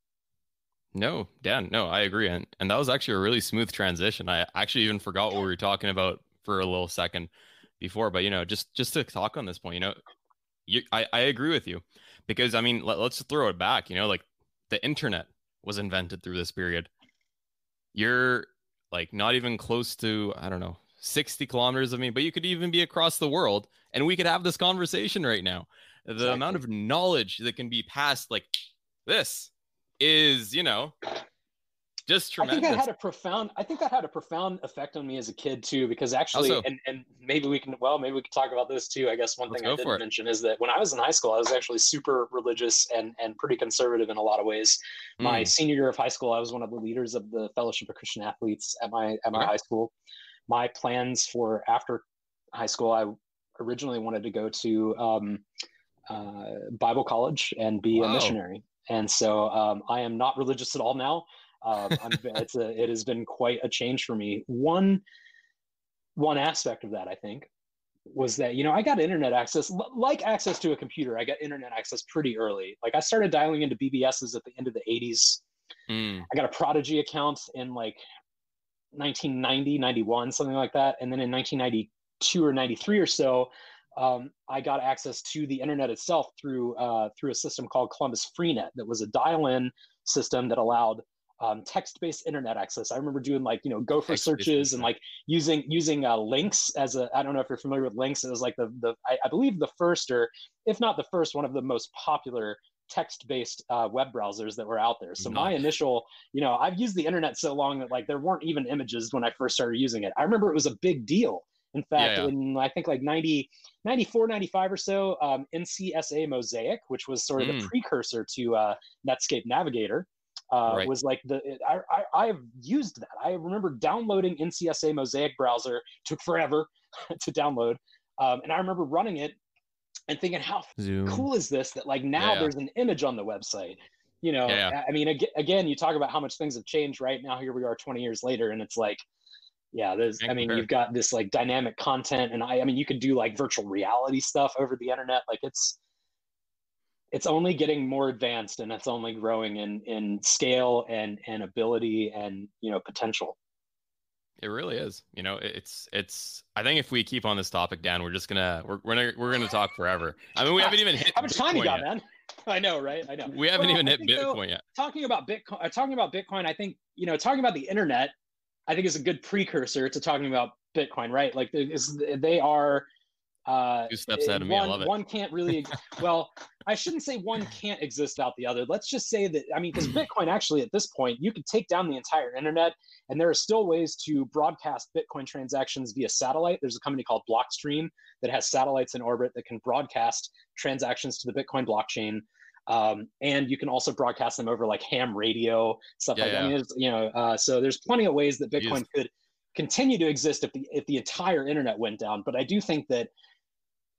Speaker 1: No dan no i agree and and that was actually a really smooth transition. I actually even forgot what we were talking about for a little second before but you know just just to talk on this point you know you, I, I agree with you because I mean, let, let's throw it back. You know, like the internet was invented through this period. You're like not even close to, I don't know, 60 kilometers of me, but you could even be across the world and we could have this conversation right now. The exactly. amount of knowledge that can be passed like this is, you know, just tremendous.
Speaker 3: I think that had a profound. I think that had a profound effect on me as a kid too, because actually, also, and, and maybe we can. Well, maybe we can talk about this too. I guess one thing I didn't mention is that when I was in high school, I was actually super religious and and pretty conservative in a lot of ways. Mm. My senior year of high school, I was one of the leaders of the Fellowship of Christian Athletes at my at my okay. high school. My plans for after high school, I originally wanted to go to um, uh, Bible college and be wow. a missionary. And so um, I am not religious at all now. Um, it's a, it has been quite a change for me. One one aspect of that, I think, was that you know I got internet access, like access to a computer. I got internet access pretty early. Like I started dialing into BBSs at the end of the '80s. Mm. I got a Prodigy account in like 1990, 91, something like that, and then in 1992 or 93 or so. Um, I got access to the internet itself through uh, through a system called Columbus Freenet that was a dial-in system that allowed um, text-based internet access. I remember doing like you know Gopher searches and like using using uh, Lynx as a I don't know if you're familiar with Lynx. It was like the the I, I believe the first or if not the first one of the most popular text-based uh, web browsers that were out there. So nice. my initial, you know, I've used the internet so long that like there weren't even images when I first started using it. I remember it was a big deal. In fact, yeah, yeah. in I think like 90, 94, 95 or so, um, NCSA Mosaic, which was sort of mm. the precursor to uh, Netscape Navigator, uh, right. was like the I, I I've used that. I remember downloading NCSA Mosaic browser took forever [LAUGHS] to download, um, and I remember running it and thinking, how Zoom. cool is this? That like now yeah. there's an image on the website. You know, yeah. I mean, again, you talk about how much things have changed. Right now, here we are, 20 years later, and it's like, yeah, there's. I mean, you've got this like dynamic content, and I, I mean, you could do like virtual reality stuff over the internet. Like it's it's only getting more advanced and it's only growing in in scale and and ability and you know potential.
Speaker 1: It really is. You know it's it's i think if we keep on this topic down we're just gonna we're we're gonna, we're gonna talk forever. I mean we haven't even hit [LAUGHS]
Speaker 3: how much time you got yet. man? [LAUGHS] I know right? I know.
Speaker 1: We haven't well, even hit bitcoin though, yet.
Speaker 3: talking about bitcoin uh, talking about bitcoin i think you know talking about the internet i think is a good precursor to talking about bitcoin right? Like is they are
Speaker 1: uh, Two steps ahead of me.
Speaker 3: One,
Speaker 1: I love it.
Speaker 3: One can't really. [LAUGHS] well, I shouldn't say one can't exist without the other. Let's just say that. I mean, because [CLEARS THROAT] Bitcoin actually at this point, you could take down the entire internet, and there are still ways to broadcast Bitcoin transactions via satellite. There's a company called Blockstream that has satellites in orbit that can broadcast transactions to the Bitcoin blockchain. Um, and you can also broadcast them over like ham radio stuff yeah, like that. Yeah. I mean, you know, uh, so there's plenty of ways that Bitcoin could continue to exist if the if the entire internet went down. But I do think that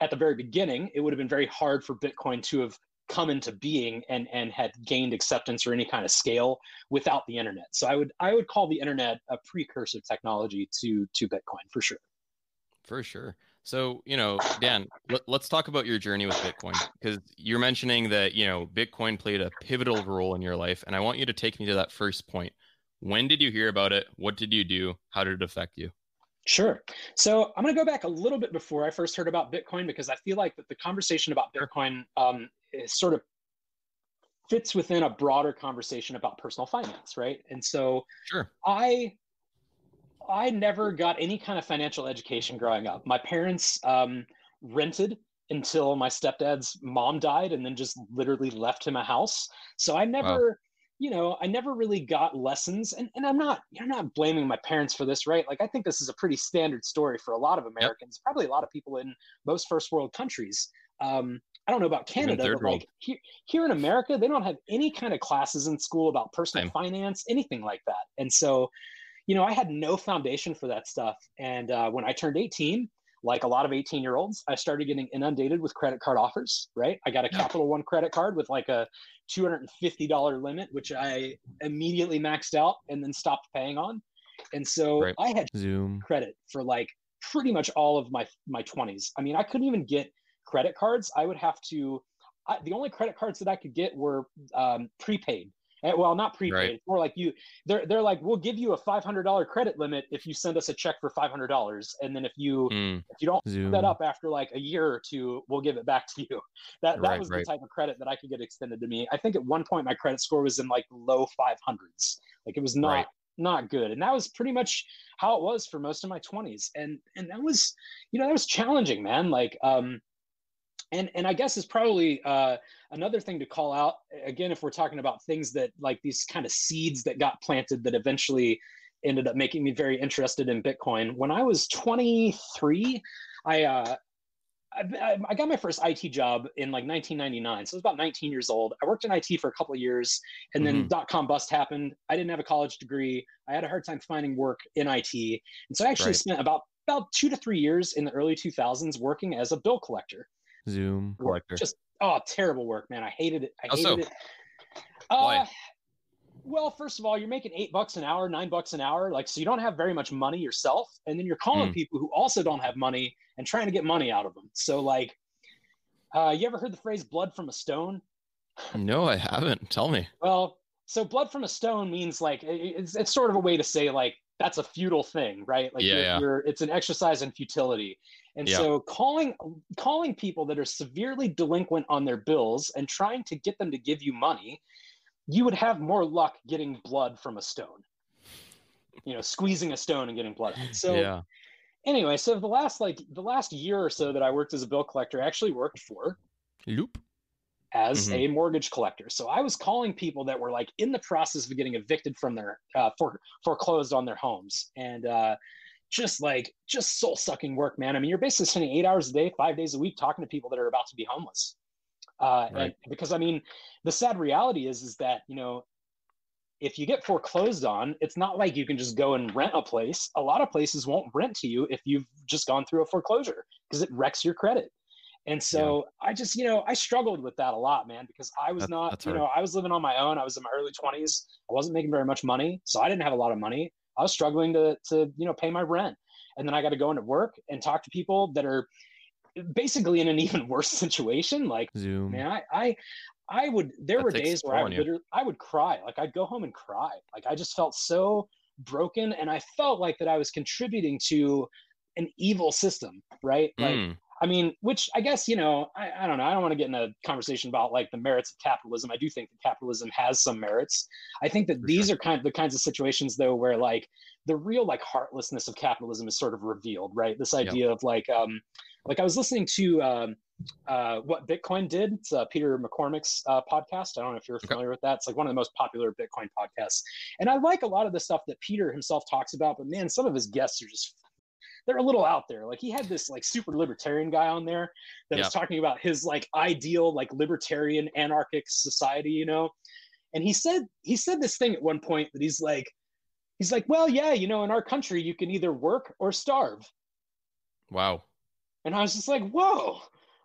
Speaker 3: at the very beginning, it would have been very hard for Bitcoin to have come into being and and had gained acceptance or any kind of scale without the internet. So I would I would call the internet a precursor technology to to Bitcoin for sure.
Speaker 1: For sure. So, you know, Dan, let, us talk about your journey with Bitcoin because you're mentioning that, you know, Bitcoin played a pivotal role in your life. And I want you to take me to that first point. When did you hear about it? What did you do? How did it affect you?
Speaker 3: Sure. So I'm going to go back a little bit before I first heard about Bitcoin because I feel like that the conversation about Bitcoin um, is sort of fits within a broader conversation about personal finance, right? And so
Speaker 1: sure.
Speaker 3: I I never got any kind of financial education growing up. My parents um, rented until my stepdad's mom died and then just literally left him a house. So I never. You know, I never really got lessons. And, and I'm not, I'm not blaming my parents for this, right? Like I think this is a pretty standard story for a lot of Americans, yep. probably a lot of people in most first world countries. Um, I don't know about Canada, but like here, here in America, they don't have any kind of classes in school about personal Same. finance, anything like that. And so, you know, I had no foundation for that stuff. And uh, when I turned 18, like a lot of 18 year olds, I started getting inundated with credit card offers, right? I got a Capital One credit card with like a $250 limit, which I immediately maxed out and then stopped paying on. And so right. I had Zoom credit for like pretty much all of my my 20s. I mean, I couldn't even get credit cards. I would have to I, the only credit cards that I could get were um, prepaid. And, well, not prepaid. Right. It's more like you. They're they're like, we'll give you a five hundred dollar credit limit if you send us a check for five hundred dollars, and then if you mm. if you don't Zoom. that up after like a year or two, we'll give it back to you. [LAUGHS] That that right, was right. the type of credit that I could get extended to me. I think at one point my credit score was in like low five hundreds. Like it was not not good, and that was pretty much how it was for most of my twenties. And and that was, you know, that was challenging, man. Like um and and i guess is probably uh, another thing to call out again if we're talking about things that like these kind of seeds that got planted that eventually ended up making me very interested in bitcoin when i was 23 i uh, I, I got my first IT job in like 1999. So I was about 19 years old. I worked in IT for a couple of years and then mm-hmm. dot com bust happened. I didn't have a college degree. I had a hard time finding work in IT. And so I actually right. spent about, about two to three years in the early 2000s working as a bill collector.
Speaker 1: Zoom collector.
Speaker 3: Just oh, terrible work, man. I hated it. I hated
Speaker 1: so?
Speaker 3: it.
Speaker 1: Why?
Speaker 3: Uh, well, first of all, you're making eight bucks an hour, nine bucks an hour, like so you don't have very much money yourself, and then you're calling mm. people who also don't have money and trying to get money out of them. So, like, uh, you ever heard the phrase "blood from a stone"?
Speaker 1: No, I haven't. Tell me.
Speaker 3: Well, so blood from a stone means like it's, it's sort of a way to say like that's a futile thing, right? Like
Speaker 1: yeah,
Speaker 3: you're,
Speaker 1: yeah.
Speaker 3: You're, it's an exercise in futility. And yeah. so calling calling people that are severely delinquent on their bills and trying to get them to give you money, you would have more luck getting blood from a stone. You know, squeezing a stone and getting blood. So
Speaker 1: yeah.
Speaker 3: anyway, so the last like the last year or so that I worked as a bill collector, I actually worked for
Speaker 1: Loop
Speaker 3: as mm-hmm. a mortgage collector. So I was calling people that were like in the process of getting evicted from their uh, for, foreclosed on their homes, and uh, just like just soul sucking work, man. I mean, you're basically spending eight hours a day, five days a week, talking to people that are about to be homeless. Uh, right. and because I mean, the sad reality is is that you know. If you get foreclosed on, it's not like you can just go and rent a place. A lot of places won't rent to you if you've just gone through a foreclosure because it wrecks your credit. And so yeah. I just, you know, I struggled with that a lot, man, because I was that, not, you hard. know, I was living on my own. I was in my early 20s. I wasn't making very much money. So I didn't have a lot of money. I was struggling to to you know pay my rent, and then I got to go into work and talk to people that are basically in an [LAUGHS] even worse situation. Like,
Speaker 1: Zoom.
Speaker 3: man, I I, I would. There that were days where I would I would cry. Like I'd go home and cry. Like I just felt so broken, and I felt like that I was contributing to an evil system, right? Like mm. I mean, which I guess, you know, I, I don't know. I don't want to get in a conversation about like the merits of capitalism. I do think that capitalism has some merits. I think that For these sure. are kind of the kinds of situations though where like the real like heartlessness of capitalism is sort of revealed, right? This idea yep. of like um like I was listening to um uh, what Bitcoin did. It's uh, Peter McCormack's uh, podcast. I don't know if you're familiar okay. with that. It's like one of the most popular Bitcoin podcasts. And I like a lot of the stuff that Peter himself talks about, but man, some of his guests are just they're a little out there. Like he had this like super libertarian guy on there that was talking about his like ideal like libertarian anarchic society, you know. And he said he said this thing at one point that he's like he's like, well, yeah, you know, in our country you can either work or starve.
Speaker 1: Wow.
Speaker 3: And I was just like, whoa,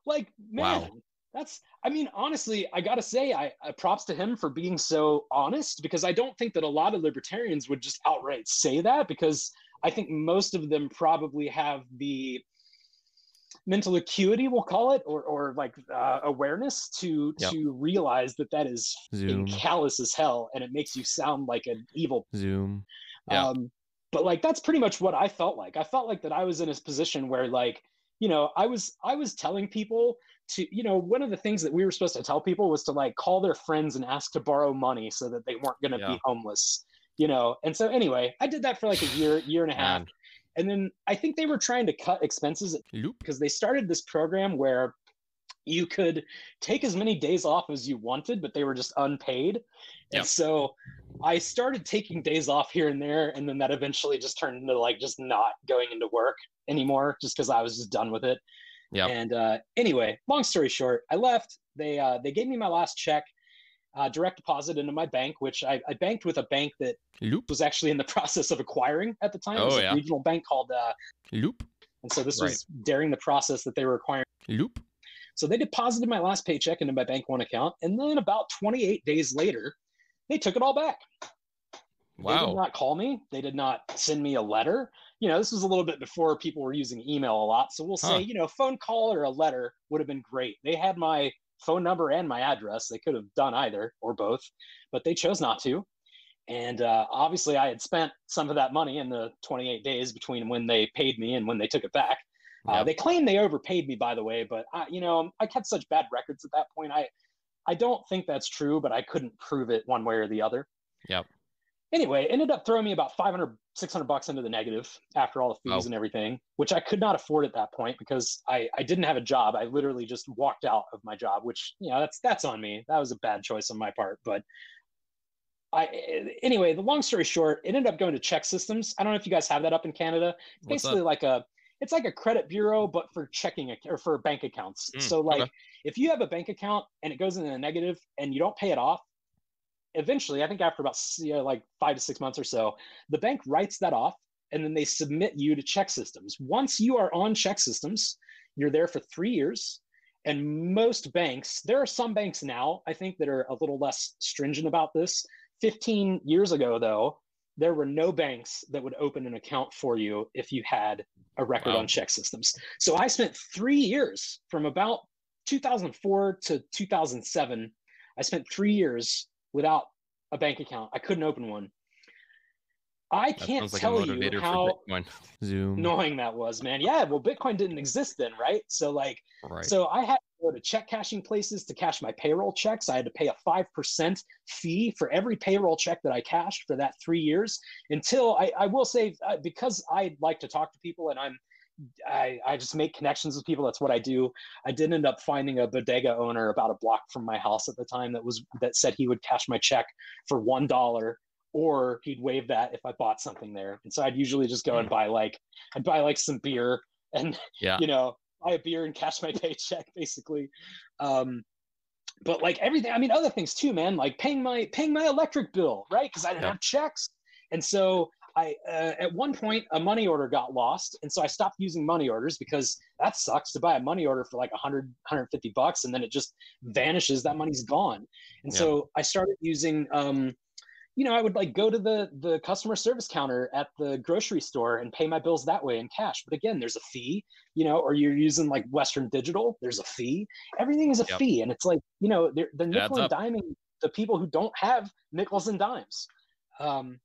Speaker 3: like man, wow. that's I mean, honestly, I gotta say, I, I props to him for being so honest because I don't think that a lot of libertarians would just outright say that because I think most of them probably have the mental acuity, we'll call it, or or like uh, awareness to yep. to realize that that is callous as hell, and it makes you sound like an evil [LAUGHS]
Speaker 1: Zoom.
Speaker 3: Yeah. Um, but like that's pretty much what I felt like. I felt like that I was in a position where like you know, I was I was telling people to, you know, one of the things that we were supposed to tell people was to like call their friends and ask to borrow money so that they weren't going to yeah. be homeless, you know. And so anyway, I did that for like a year, year and a half. Man. And then I think they were trying to cut expenses because they started this program where you could take as many days off as you wanted, but they were just unpaid. Yep. And so I started taking days off here and there, and then that eventually just turned into like just not going into work anymore, just because I was just done with it. Yeah. And uh, anyway, long story short, I left. They uh, they gave me my last check, uh, direct deposit into my bank, which I, I banked with a bank that Loop. was actually in the [LAUGHS] process of acquiring at the time. Oh, it was yeah. a regional bank called uh,
Speaker 1: Loop.
Speaker 3: And so this right. was during the process that they were acquiring.
Speaker 1: Loop.
Speaker 3: So they deposited my last paycheck into my Bank One account, and then about 28 days later, they took it all back. Wow. They did not call me. They did not send me a letter. You know, this was a little bit before people were using email a lot. So we'll say, huh. you know, a phone call or a letter would have been great. They had my phone number and my address. They could have done either or both, but they chose not to. And uh, obviously, I had spent some of that money in the 28 days between when they paid me and when they took it back. Uh, they claim they overpaid me, by the way, but I, you know, I kept such bad records at that point. I, I don't think that's true, but I couldn't prove it one way or the other.
Speaker 1: Yep.
Speaker 3: Anyway, ended up throwing me about 500, 600 bucks into the negative after all the fees oh. and everything, which I could not afford at that point because I, I didn't have a job. I literally just walked out of my job, which, you know, that's, that's on me. That was a bad choice on my part, but I, anyway, the long story short, it ended up going to ChexSystems. I don't know if you guys have that up in Canada. It's basically like a it's like a credit bureau but for checking or for bank accounts mm, so like okay. if you have a bank account and it goes in the negative and you don't pay it off eventually i think after about you know, like five to six months or so the bank writes that off and then they submit you to ChexSystems. once you are on ChexSystems, you're there for three years and most banks there are some banks now i think that are a little less stringent about this 15 years ago though there were no banks that would open an account for you if you had a record wow. on ChexSystems. So I spent three years from about 2004 to 2007. I spent three years without a bank account. I couldn't open one. I can't like tell you how [LAUGHS] annoying that was, man. Yeah, well, Bitcoin didn't exist then, right? So, like, right. so I had to go to check cashing places to cash my payroll checks. I had to pay a 5% fee for every payroll check that I cashed for that three years until I, I will say, uh, because I like to talk to people and I'm, I, I just make connections with people. That's what I do. I did end up finding a bodega owner about a block from my house at the time that was that said he would cash my check for one dollar or he'd waive that if I bought something there. And so I'd usually just go and hmm. buy like I'd buy like some beer and yeah. you know buy a beer and cash my [LAUGHS] paycheck basically um but like everything i mean other things too man like paying my paying my electric bill right because i didn't have checks and so I uh, at one point a money order got lost, and so I stopped using money orders because that sucks to buy a money order for like 100, 150 bucks, and then it just vanishes. That money's gone, and yeah. so I started using um, you know, I would like go to the the customer service counter at the grocery store and pay my bills that way in cash. But again, there's a fee, you know, or you're using like Western Digital, there's a fee. Everything is a yep. fee, and it's like you know they're they're nickel and diming the people who don't have nickels and dimes. Um,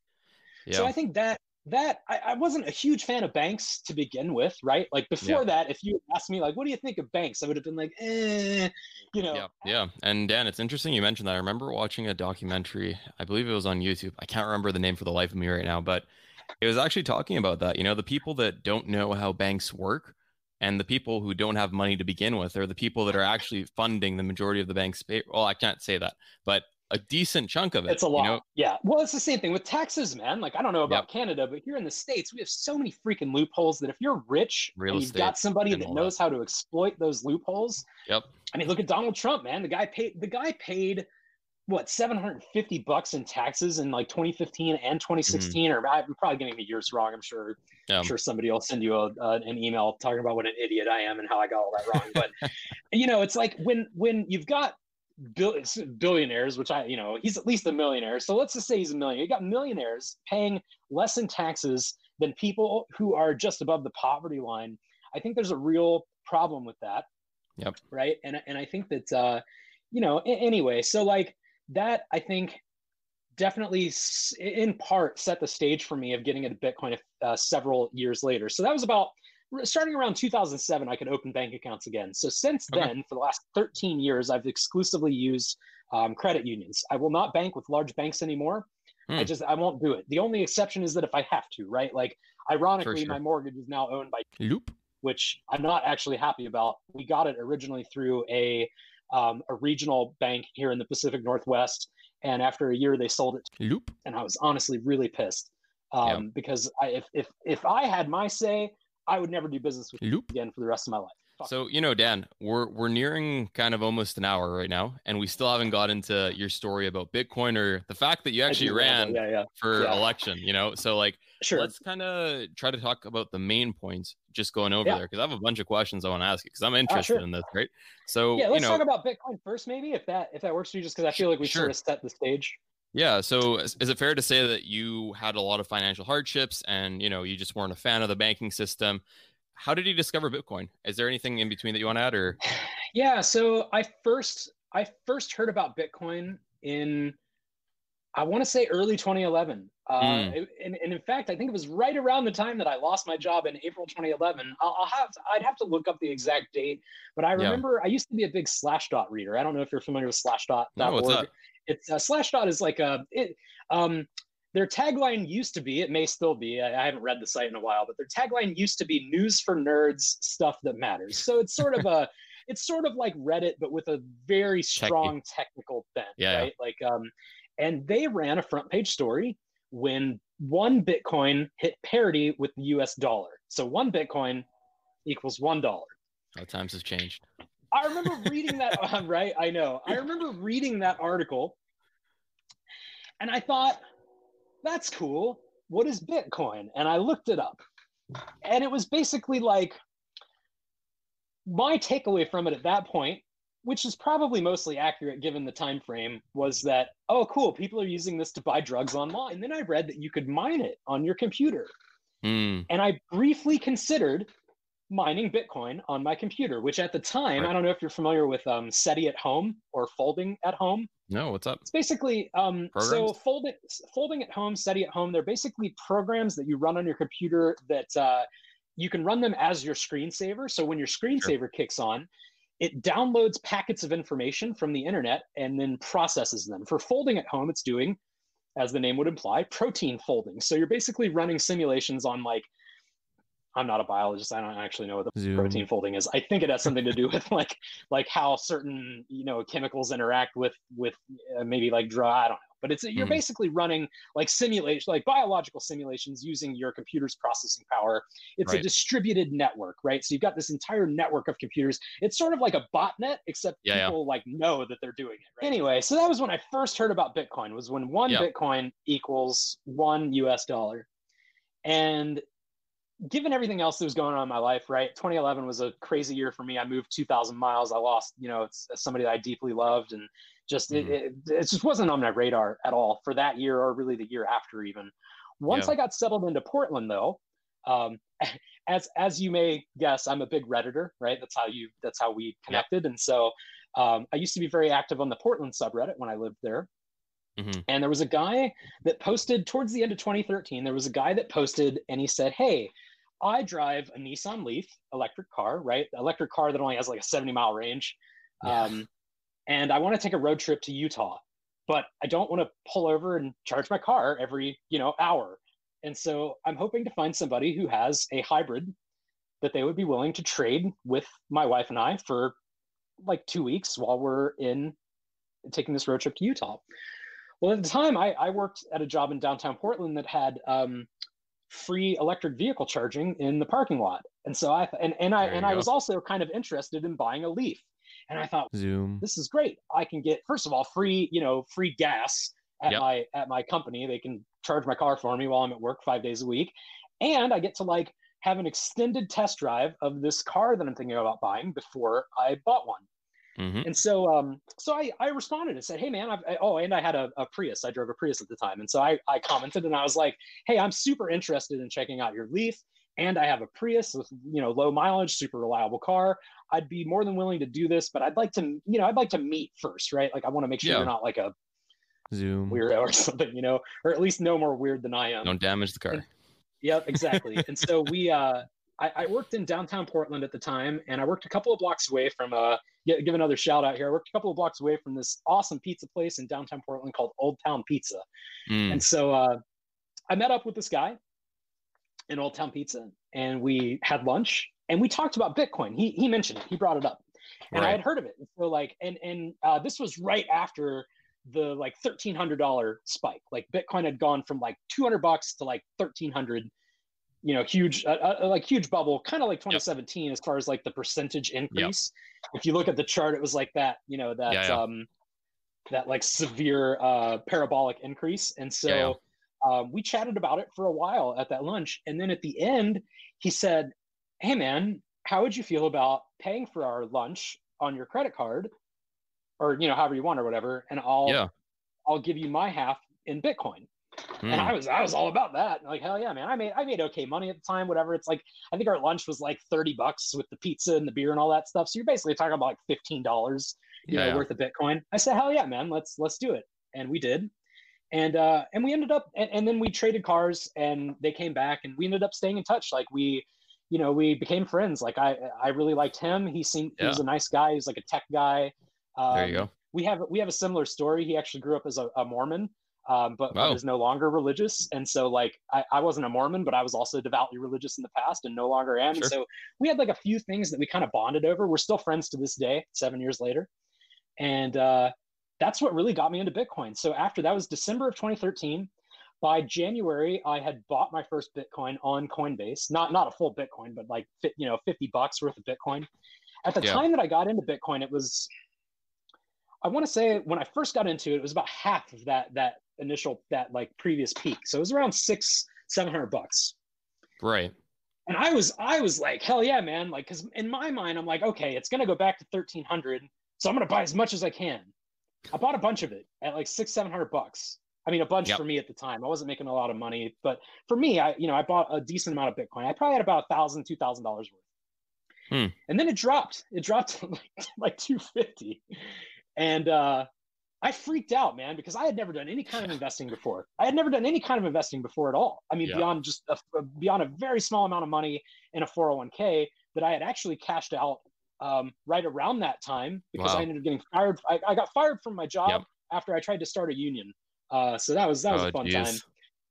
Speaker 3: yeah. So I think that that I, I, wasn't a huge fan of banks to begin with, right? Like before yeah. that, if you asked me like, what do you think of banks? I would have been like, eh, you know.
Speaker 1: Yeah, yeah. And Dan, it's interesting you mentioned that. I remember watching a documentary, I believe it was on YouTube. I can't remember the name for the life of me right now, but it was actually talking about that. You know, the people that don't know how banks work and the people who don't have money to begin with are the people that are actually funding the majority of the bank's pay. Well, I can't say that, but a decent chunk of it.
Speaker 3: It's a lot. You know? Yeah. Well, it's the same thing with taxes, man. Like I don't know about yep. Canada, but here in the states, we have so many freaking loopholes that if you're rich Real and you've got somebody that knows that. how to exploit those loopholes.
Speaker 1: Yep.
Speaker 3: I mean, look at Donald Trump, man. The guy paid. The guy paid what 750 bucks in taxes in like 2015 and 2016 mm-hmm. or i'm probably getting the years wrong i'm sure yeah. i'm sure somebody will send you a, uh, an email talking about what an idiot i am and how i got all that wrong but [LAUGHS] you know it's like when when you've got billionaires, which I, you know, he's at least a millionaire. So let's just say he's a millionaire. You got millionaires paying less in taxes than people who are just above the poverty line. I think there's a real problem with that.
Speaker 1: Yep.
Speaker 3: Right. And and I think that uh, you know, anyway, so like that, I think definitely in part set the stage for me of getting into Bitcoin uh, several years later. So that was about starting around 2007, I could open bank accounts again. So since okay. then, for the last 13 years, I've exclusively used um, credit unions. I will not bank with large banks anymore. I hmm. just I won't do it. The only exception is that if I have to, right? Like ironically, sure. my mortgage is now owned by
Speaker 1: Loop,
Speaker 3: which I'm not actually happy about. We got it originally through a um, a regional bank here in the Pacific Northwest, and after a year they sold it.
Speaker 1: To Loop,
Speaker 3: and I was honestly really pissed um, because I, if if if I had my say, I would never do business with Loop again for the rest of my life.
Speaker 1: So you know, Dan, we're we're nearing kind of almost an hour right now, and we still haven't got into your story about Bitcoin or the fact that you actually ran
Speaker 3: yeah, yeah.
Speaker 1: for
Speaker 3: yeah.
Speaker 1: election. You know, so like,
Speaker 3: sure.
Speaker 1: let's kind of try to talk about the main points, just going over there, because I have a bunch of questions I want to ask you, because I'm ah, interested uh, sure. in this, right? So
Speaker 3: yeah, let's
Speaker 1: you know,
Speaker 3: talk about Bitcoin first, maybe if that if that works for you, just because I feel like we sure. sort of set the stage.
Speaker 1: Yeah. So is, it fair to say that you had a lot of financial hardships and, you know, you just weren't a fan of the banking system? how did you discover Bitcoin? Is there anything in between that you want to add or? [SIGHS]
Speaker 3: Yeah. So I first, I first heard about Bitcoin in, I want to say early 2011. Uh, mm. and, and, in fact, I think it was right around the time that I lost my job in April 2011. I'll, I'll have to, I'd have to look up the exact date, but I remember yeah. I used to be a big Slashdot reader. I don't know if you're familiar with Slashdot.
Speaker 1: No, what's that?
Speaker 3: It's uh, Slashdot is like a it, um, their tagline used to be, it may still be, I, I, haven't read the site in a while, but their tagline used to be news for nerds, stuff that matters. So it's sort of a, [LAUGHS] it's sort of like Reddit, but with a very strong technical bent,
Speaker 1: yeah.
Speaker 3: right? Like, um, and they ran a front page story when one Bitcoin hit parity with the US dollar. So one Bitcoin equals one dollar.
Speaker 1: How times have changed.
Speaker 3: I remember reading that, [LAUGHS] right? I know. I remember reading that article and I thought, that's cool. What is Bitcoin? And I looked it up. And it was basically like my takeaway from it at that point, which is probably mostly accurate given the time frame, was that, oh, cool, people are using this to buy drugs online. And then I read that you could mine it on your computer.
Speaker 1: Mm.
Speaker 3: And I briefly considered mining Bitcoin on my computer, which at the time, right. I don't know if you're familiar with um, SETI at home or folding at home.
Speaker 1: No, what's up?
Speaker 3: It's basically um, so folding folding at home, SETI at home. They're basically programs that you run on your computer that uh, you can run them as your screensaver. So when your screensaver sure. kicks on, it downloads packets of information from the internet and then processes them. For folding at home, it's doing, as the name would imply, protein folding. So you're basically running simulations on like I'm not a biologist. I don't actually know what the Zoom. protein folding is. I think it has something to do with like like how certain you know chemicals interact with with uh, maybe like dry. I don't know, but it's you're mm. basically running like simulation, like biological simulations using your computer's processing power. It's right. a distributed network, right? So you've got this entire network of computers. It's sort of like a botnet, except yeah, people yeah. like know that they're doing it. Right? Anyway, so that was when I first heard about Bitcoin. Was when one yeah. Bitcoin equals one U.S. dollar, and given everything else that was going on in my life, right? 2011 was a crazy year for me. I moved 2,000 miles. I lost, you know, it's somebody that I deeply loved, and just mm-hmm. it, it, it, just wasn't on my radar at all for that year or really the year after even. Once yeah. I got settled into Portland, though, um, [LAUGHS] as as you may guess, I'm a big redditor, right? That's how you that's how we connected, yeah. and so um, I used to be very active on the Portland subreddit when I lived there. Mm-hmm. And there was a guy that posted towards the end of 2013. There was a guy that posted and he said, Hey, I drive a Nissan Leaf electric car, right? Electric car that only has like a 70 mile range. Yeah. Um, and I want to take a road trip to Utah, but I don't want to pull over and charge my car every, you know, hour. And so I'm hoping to find somebody who has a hybrid that they would be willing to trade with my wife and I for like two weeks while we're in taking this road trip to Utah. Well, at the time, I, I worked at a job in downtown Portland that had um, free electric vehicle charging in the parking lot. And so I and, and I and go. I was also kind of interested in buying a Leaf. And I thought,
Speaker 1: Zoom,
Speaker 3: this is great. I can get first of all free, you know, free gas at yep. my at my company. They can charge my car for me while I'm at work five days a week, and I get to like have an extended test drive of this car that I'm thinking about buying before I bought one. Mm-hmm. And so, um, so I, I responded and said, Hey man, I've, I, oh, and I had a, a, Prius. I drove a Prius at the time. And so I, I commented and I was like, Hey, I'm super interested in checking out your Leaf. And I have a Prius with, you know, low mileage, super reliable car. I'd be more than willing to do this, but I'd like to, you know, I'd like to meet first, right? Like I want to make sure yeah. you're not like a
Speaker 1: Zoom
Speaker 3: weirdo or [LAUGHS] something, you know, or at least no more weird than I am.
Speaker 1: Don't damage the car.
Speaker 3: And, yep, exactly. and so we, uh, I, I, worked in downtown Portland at the time, and I worked a couple of blocks away from uh give another shout out here. I worked a couple of blocks away from this awesome pizza place in downtown Portland called Old Town Pizza. Mm. And so uh, I met up with this guy in Old Town Pizza, and we had lunch, and we talked about Bitcoin. He he mentioned it. He brought it up, and right. I had heard of it. So like, and and uh, this was right after the like thirteen hundred dollar spike. Like Bitcoin had gone from like two hundred bucks to like thirteen hundred you know huge uh, uh, like huge bubble kind of like 2017 yep. as far as like the percentage increase. Yep. if you look at the chart it was like that you know that yeah, yeah. um that like severe uh parabolic increase. And so yeah, um, we chatted about it for a while at that lunch. And then at the end he said hey man how would you feel about paying for our lunch on your credit card? Or you know however you want or whatever and i'll i'll give you my half in bitcoin Mm. And I was I was all about that. Like hell yeah, man! I made I made okay money at the time. Whatever. It's like I think our lunch was like thirty bucks with the pizza and the beer and all that stuff. So you're basically talking about like fifteen dollars, you yeah, know, yeah. worth of Bitcoin. I said hell yeah, man! Let's let's do it, and we did. And uh, and we ended up and, and then we traded cars and they came back and we ended up staying in touch. Like we, you know, we became friends. Like I I really liked him. He seemed yeah. he was a nice guy. He was like a tech guy.
Speaker 1: Um, there you go.
Speaker 3: We have we have a similar story. He actually grew up as a, a Mormon um, but, but, is no longer religious. And so, like, I, I, wasn't a Mormon, but I was also devoutly religious in the past and no longer am. Sure. And so, we had like a few things that we kind of bonded over. We're still friends to this day, seven years later. And uh, that's what really got me into Bitcoin. So, after that was December of 2013. By January, I had bought my first Bitcoin on Coinbase. Not not a full Bitcoin, but like you know, 50 bucks worth of Bitcoin. At the yeah. time that I got into Bitcoin, it was I want to say when I first got into it, it was about half of that that initial that like previous peak. So it was around six, seven hundred bucks.
Speaker 1: Right.
Speaker 3: And I was I was like, hell yeah, man. Like, cause in my mind, I'm like, okay, it's gonna go back to thirteen hundred. So I'm gonna buy as much as I can. I bought a bunch of it at like six, seven hundred bucks. I mean, a bunch yep. for me at the time. I wasn't making a lot of money, but for me, I you know I bought a decent amount of Bitcoin. I probably had about a thousand, two thousand dollars worth. Hmm. And then it dropped. It dropped to [LAUGHS] like, like 250. And uh, I freaked out, man, because I had never done any kind of [LAUGHS] investing before. I had never done any kind of investing before at all. I mean, yeah. beyond just a, beyond a very small amount of money in a 401k that I had actually cashed out um, right around that time because wow. I ended up getting fired. I, I, got fired from my job yep. after I tried to start a union. Uh, so that was that was oh, a fun geez. time.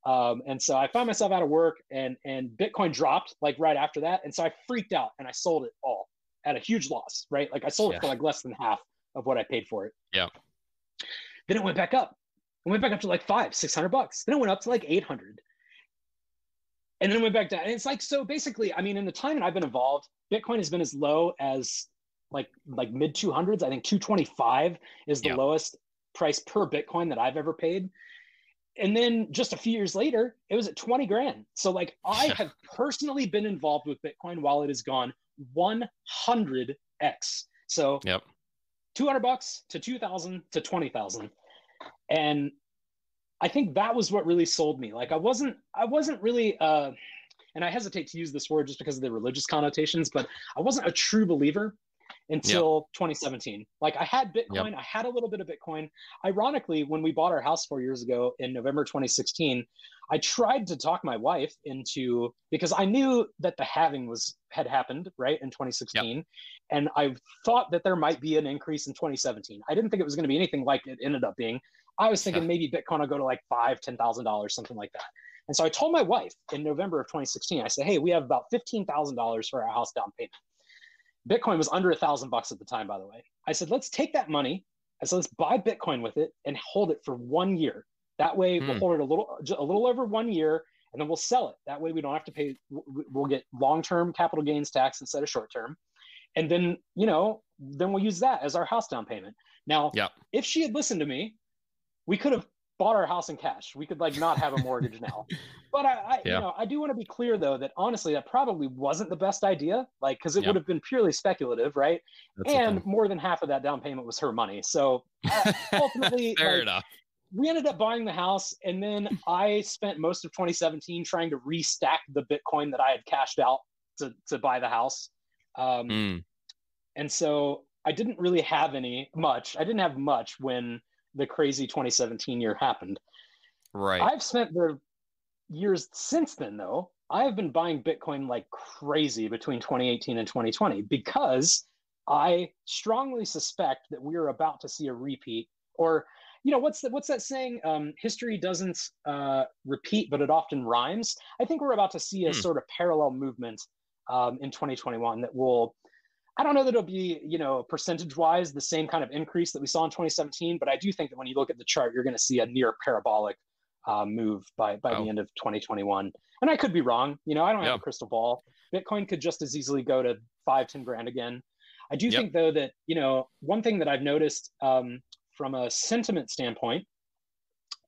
Speaker 3: Um, and so I found myself out of work, and and Bitcoin dropped like right after that, and so I freaked out and I sold it all at a huge loss. Right, like I sold yeah. it for like less than half of what I paid for it.
Speaker 1: Yeah.
Speaker 3: Then it went back up. It went back up to like five, six hundred bucks. Then it went up to like eight hundred. And then it went back down. And it's like so basically, I mean, in the time that I've been involved, Bitcoin has been as low as like like mid 200s. I think 225 is the yeah. lowest price per Bitcoin that I've ever paid. And then just a few years later, it was at 20 grand. So like [LAUGHS] I have personally been involved with Bitcoin while it has gone 100x. So
Speaker 1: yep.
Speaker 3: 200 bucks to 2000 to 20,000. And I think that was what really sold me. Like I wasn't I wasn't really uh and I hesitate to use this word just because of the religious connotations, but I wasn't a true believer until yep. 2017. Like I had Bitcoin, yep. I had a little bit of Bitcoin. Ironically, when we bought our house four years ago in November 2016, I tried to talk my wife into because I knew that the halving was had happened right in 2016, yep. and I thought that there might be an increase in 2017. I didn't think it was going to be anything like it ended up being. I was thinking maybe Bitcoin will go to like five, ten thousand dollars, something like that. And so I told my wife in November of 2016, I said, "Hey, we have about fifteen thousand dollars for our house down payment." Bitcoin was under a thousand bucks at the time, by the way. I said, let's take that money. I said, let's buy Bitcoin with it and hold it for one year. That way, we'll hmm. hold it a little, a little over one year, and then we'll sell it. That way, we don't have to pay. We'll get long-term capital gains tax instead of short-term, and then you know, then we'll use that as our house down payment. Now,
Speaker 1: yeah.
Speaker 3: if she had listened to me, we could have bought our house in cash. We could like not have a mortgage now. [LAUGHS] But I, I yeah. you know, I do want to be clear though that honestly, that probably wasn't the best idea. Like, because it yep. would have been purely speculative, right? That's and more than half of that down payment was her money. So uh, [LAUGHS] ultimately,
Speaker 1: fair
Speaker 3: like,
Speaker 1: enough.
Speaker 3: We ended up buying the house, and then I spent most of 2017 trying to restack the Bitcoin that I had cashed out to to buy the house. Um, mm. And so I didn't really have any much. I didn't have much when the crazy 2017 year happened.
Speaker 1: Right.
Speaker 3: I've spent the years since then, though, I have been buying Bitcoin like crazy between 2018 and 2020 because I strongly suspect that we are about to see a repeat or you know what's the, what's that saying um, history doesn't uh, repeat but it often rhymes i think we're about to see a hmm. sort of parallel movement um, in 2021 that will i don't know that it'll be you know percentage wise the same kind of increase that we saw in 2017 but i do think that when you look at the chart you're going to see a near parabolic uh, move by by oh. the end of 2021 and i could be wrong you know i don't have a crystal ball bitcoin could just as easily go to five ten grand again i do yep. think though that you know one thing that i've noticed um, from a sentiment standpoint,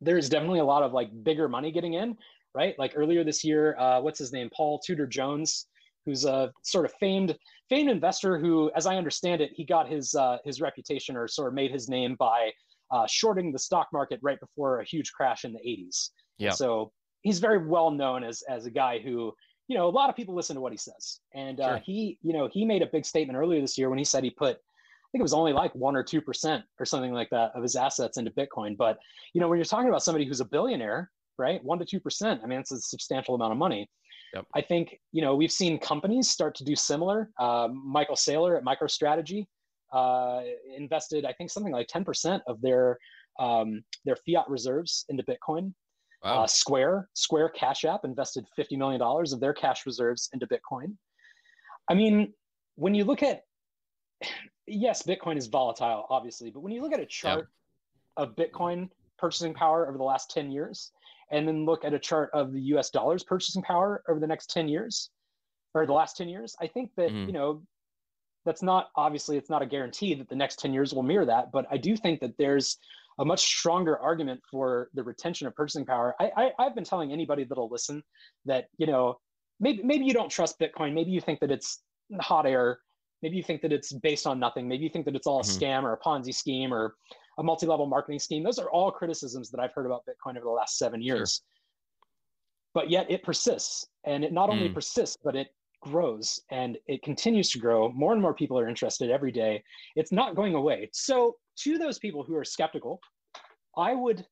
Speaker 3: there's definitely a lot of like bigger money getting in, right? Like earlier this year, uh, what's his name? Paul Tudor Jones, who's a sort of famed famed investor who, as I understand it, he got his uh, his reputation or sort of made his name by uh, shorting the stock market right before a huge crash in the 80s. Yeah. So he's very well known as as a guy who you know a lot of people listen to what he says, and uh, sure. he you know he made a big statement earlier this year when he said he put I think it was only like one or two percent or something like that of his assets into Bitcoin. But you know, when you're talking about somebody who's a billionaire, right, one to two percent, I mean, it's a substantial amount of money. Yep. I think you know we've seen companies start to do similar. Uh, Michael Saylor at MicroStrategy uh, invested, I think, something like ten percent of their um, their fiat reserves into Bitcoin. Wow. Uh, Square Square Cash App invested fifty million dollars of their cash reserves into Bitcoin. I mean, when you look at yes, Bitcoin is volatile, obviously, but when you look at a chart of Bitcoin purchasing power over the last 10 years, and then look at a chart of the US dollars purchasing power over the next 10 years, or the last 10 years, I think that, mm. you know, that's not obviously it's not a guarantee that the next 10 years will mirror that, but I do think that there's a much stronger argument for the retention of purchasing power. I, I have been telling anybody that'll listen that, you know, maybe maybe you don't trust Bitcoin, maybe you think that it's hot air maybe you think that it's based on nothing maybe you think that it's all a mm-hmm. scam or a ponzi scheme or a multi-level marketing scheme those are all criticisms that i've heard about bitcoin over the last seven years sure. but yet it persists and it not only mm. persists but it grows and it continues to grow more and more people are interested every day it's not going away so to those people who are skeptical i would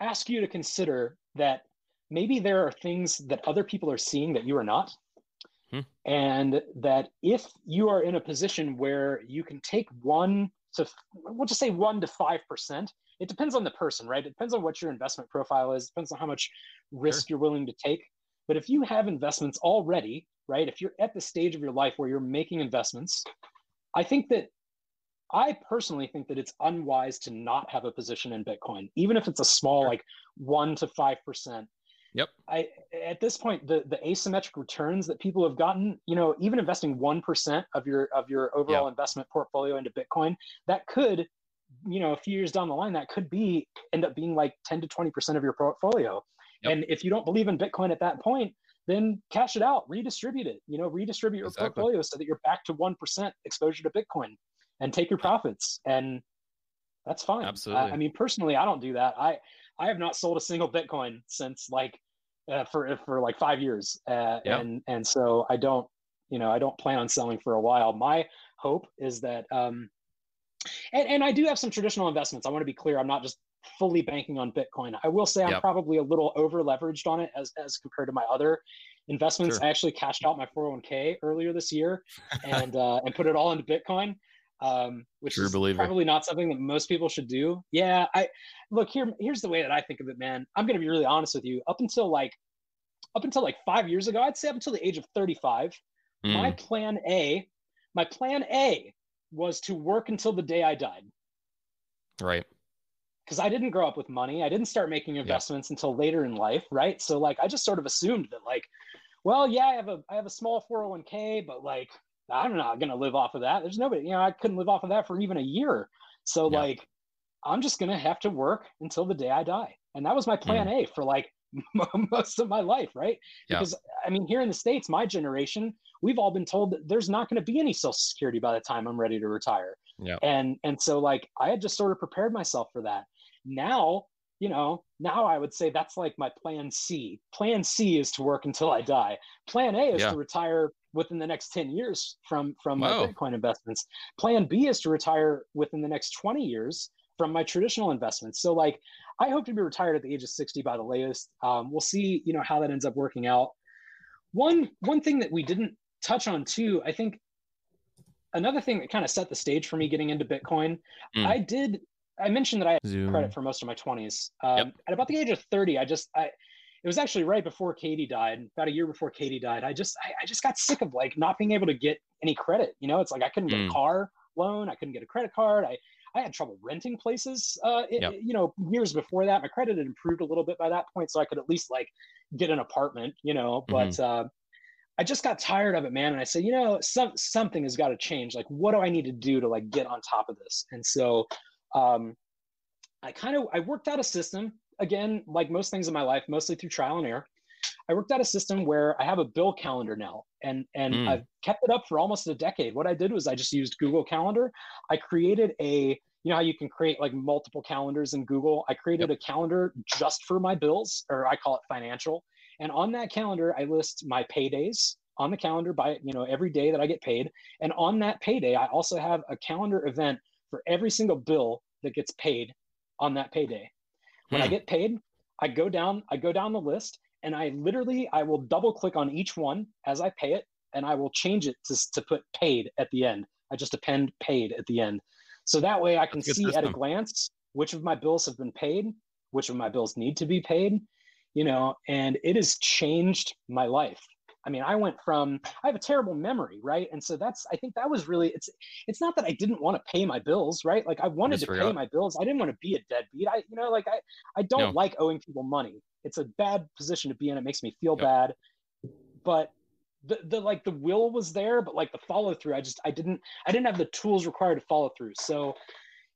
Speaker 3: ask you to consider that maybe there are things that other people are seeing that you are not Hmm. And that if you are in a position where you can take one to, we'll just say one to 5%, it depends on the person, right? It depends on what your investment profile is, it depends on how much risk sure. you're willing to take. But if you have investments already, right, if you're at the stage of your life where you're making investments, I think that I personally think that it's unwise to not have a position in Bitcoin, even if it's a small, sure. like one to 5%.
Speaker 1: Yep.
Speaker 3: I at this point the the asymmetric returns that people have gotten, you know, even investing 1% of your of your overall yep. investment portfolio into Bitcoin, that could, you know, a few years down the line that could be end up being like 10 to 20% of your portfolio. Yep. And if you don't believe in Bitcoin at that point, then cash it out, redistribute it, you know, redistribute your exactly. portfolio so that you're back to 1% exposure to Bitcoin and take your profits and that's fine.
Speaker 1: Absolutely.
Speaker 3: I, I mean, personally, I don't do that. I I have not sold a single Bitcoin since like uh, for for like five years, uh, yep. and and so I don't, you know, I don't plan on selling for a while. My hope is that, um, and and I do have some traditional investments. I want to be clear. I'm not just fully banking on Bitcoin. I will say I'm yep. probably a little over leveraged on it as as compared to my other investments. Sure. I actually cashed out my 401k earlier this year and uh, and put it all into Bitcoin um, which True is believer. probably not something that most people should do. Yeah, I look here. Here's the way that I think of it, man. I'm gonna be really honest with you. Up until like, up until like five years ago, I'd say up until the age of 35, mm. my plan A, my plan A was to work until the day I died.
Speaker 1: Right.
Speaker 3: Because I didn't grow up with money. I didn't start making investments yeah. until later in life. Right. So like, I just sort of assumed that like, well, yeah, I have a I have a small 401k, but like I'm not going to live off of that. There's nobody, you know, I couldn't live off of that for even a year. So yeah. like, I'm just going to have to work until the day I die. And that was my plan mm. A for like [LAUGHS] most of my life, right? Yeah. Because I mean, here in the States, my generation, we've all been told that there's not going to be any social security by the time I'm ready to retire. Yeah. And, and so like, I had just sort of prepared myself for that. Now, you know, now I would say that's like my plan C. Plan C is to work until I die. Plan A is yeah. to retire within the next 10 years from from wow. my bitcoin investments plan b is to retire within the next 20 years from my traditional investments so like i hope to be retired at the age of 60 by the latest um, we'll see you know how that ends up working out one one thing that we didn't touch on too, I think another thing that kind of set the stage for me getting into Bitcoin, mm. I did I mentioned that I had Zoom. credit for most of my 20s. Um, yep. At about the age of 30, I just I it was actually right before Katie died, about a year before Katie died. I just I, I just got sick of like not being able to get any credit. You know, it's like I couldn't get mm. a car loan, I couldn't get a credit card. I I had trouble renting places. Uh, yep. you know, years before that, my credit had improved a little bit by that point, so I could at least like get an apartment. You know, but mm-hmm. uh, I just got tired of it, man. And I said, you know, some something has got to change. Like, what do I need to do to like get on top of this? And so, um, I kind of I worked out a system again, like most things in my life, mostly through trial and error. I worked out a system where I have a bill calendar now, and and mm. I've kept it up for almost a decade. What I did was I just used Google Calendar. I created a you know how you can create like multiple calendars in Google. I created yep. a calendar just for my bills, or I call it financial. And on that calendar, I list my paydays on the calendar by you know every day that I get paid. And on that payday, I also have a calendar event for every single bill that gets paid on that payday. When hmm. I get paid, I go down, I go down the list and I literally I will double click on each one as I pay it and I will change it to, to put paid at the end. I just append paid at the end. So that way I can see system. at a glance which of my bills have been paid, which of my bills need to be paid, you know, and it has changed my life. I mean, I went from I have a terrible memory, right? And so that's I think that was really it's it's not that I didn't want to pay my bills, right? Like I wanted to pay my bills. I didn't want to be a deadbeat. I you know like I I don't no. like owing people money. It's a bad position to be in. It makes me feel yep. bad. But the, the like the will was there, but like the follow through, I just I didn't I didn't have the tools required to follow through. So,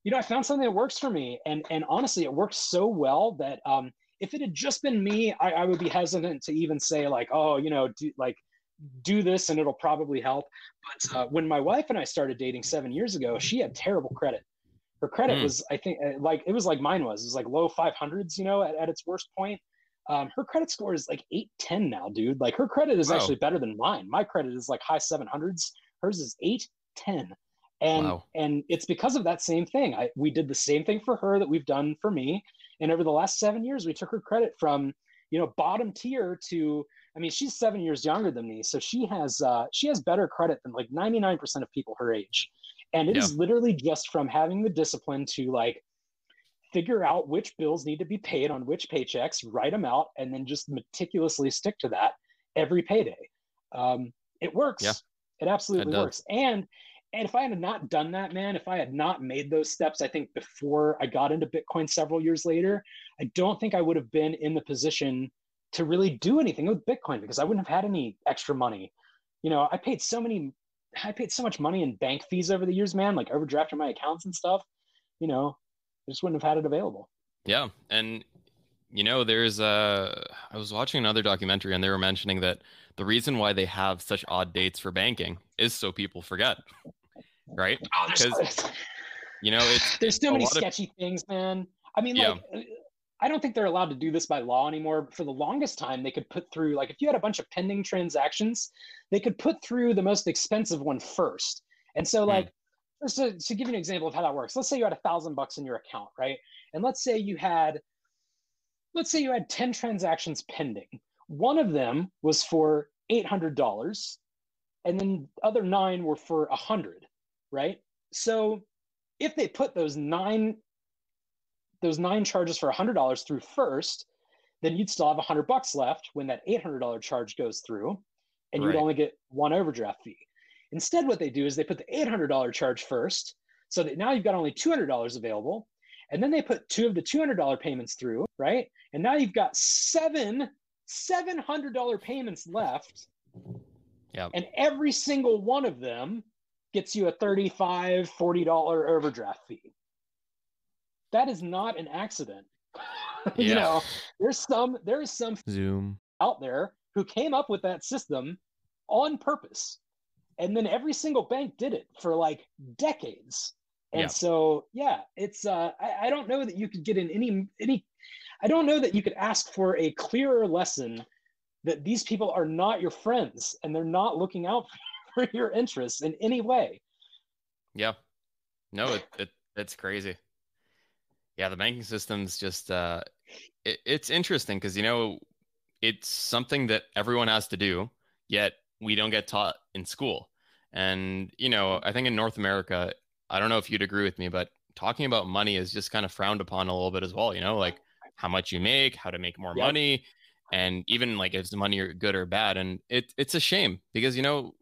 Speaker 3: you know, I found something that works for me, and and honestly, it works so well that um, if it had just been me, I, I would be hesitant to even say like, oh, you know, do like do this and it'll probably help. But uh, when my wife and I started dating seven years ago, she had terrible credit. Her credit mm. was, I think, uh, like it was like mine was. It was like low 500s, you know, at, at its worst point. Um, her credit score is like 810 now, dude. Like her credit is wow. actually better than mine. My credit is like high 700s. Hers is 810. And wow. and it's because of that same thing. I we did the same thing for her that we've done for me. And over the last seven years, we took her credit from, you know, bottom tier to, I mean, she's seven years younger than me. So she has, uh, she has better credit than like 99% of people her age. And it yeah. is literally just from having the discipline to like figure out which bills need to be paid on which paychecks, write them out, and then just meticulously stick to that every payday. Um, it works. Yeah. It absolutely it works. And and if I had not done that, man, if I had not made those steps, I think before I got into Bitcoin several years later, I don't think I would have been in the position to really do anything with Bitcoin because I wouldn't have had any extra money. You know, I paid so many, I paid so much money in bank fees over the years, man, like overdrafting my accounts and stuff. You know, I just wouldn't have had it available.
Speaker 1: Yeah. And, you know, there's a, I was watching another documentary and they were mentioning that the reason why they have such odd dates for banking is so people forget right? [LAUGHS] Because oh, you know, it's
Speaker 3: there's so many sketchy of... things, man. I mean, yeah. like, I don't think they're allowed to do this by law anymore. For the longest time, they could put through like if you had a bunch of pending transactions, they could put through the most expensive one first. And so, hmm. like, mm. just to, to give you an example of how that works, let's say you had a thousand bucks in your account, right? And let's say you had, let's say you had ten transactions pending. One of them was for eight hundred dollars, and then the other nine were for a hundred right? So if they put those nine those nine charges for $100 through first, then you'd still have 100 bucks left when that $800 charge goes through and you'd only get one overdraft fee. Instead what they do is they put the $800 charge first so that now you've got only $200 available and then they put two of the $200 payments through, right? And now you've got seven $700 payments left.
Speaker 1: Yeah.
Speaker 3: And every single one of them gets you a $35, 40 dollar overdraft fee. That is not an accident. [LAUGHS] Yeah. you know there's some there's some
Speaker 1: zoom.
Speaker 3: out there who came up with that system on purpose. And then every single bank did it for like decades. And yeah. so yeah it's uh I, I don't know that you could get in any any i don't know that you could ask for a clearer lesson that these people are not your friends and they're not looking out for [LAUGHS] for your interests in any way.
Speaker 1: Yeah. No, it, it it's crazy. Yeah, the banking system's just uh it, it's interesting because you know it's something that everyone has to do, yet we don't get taught in school. And, you know, I think in North America, I don't know if you'd agree with me, but talking about money is just kind of frowned upon a little bit as well, you know, like how much you make, how to make more yep. money, and even like if the money are good or bad. And it it's a shame because you know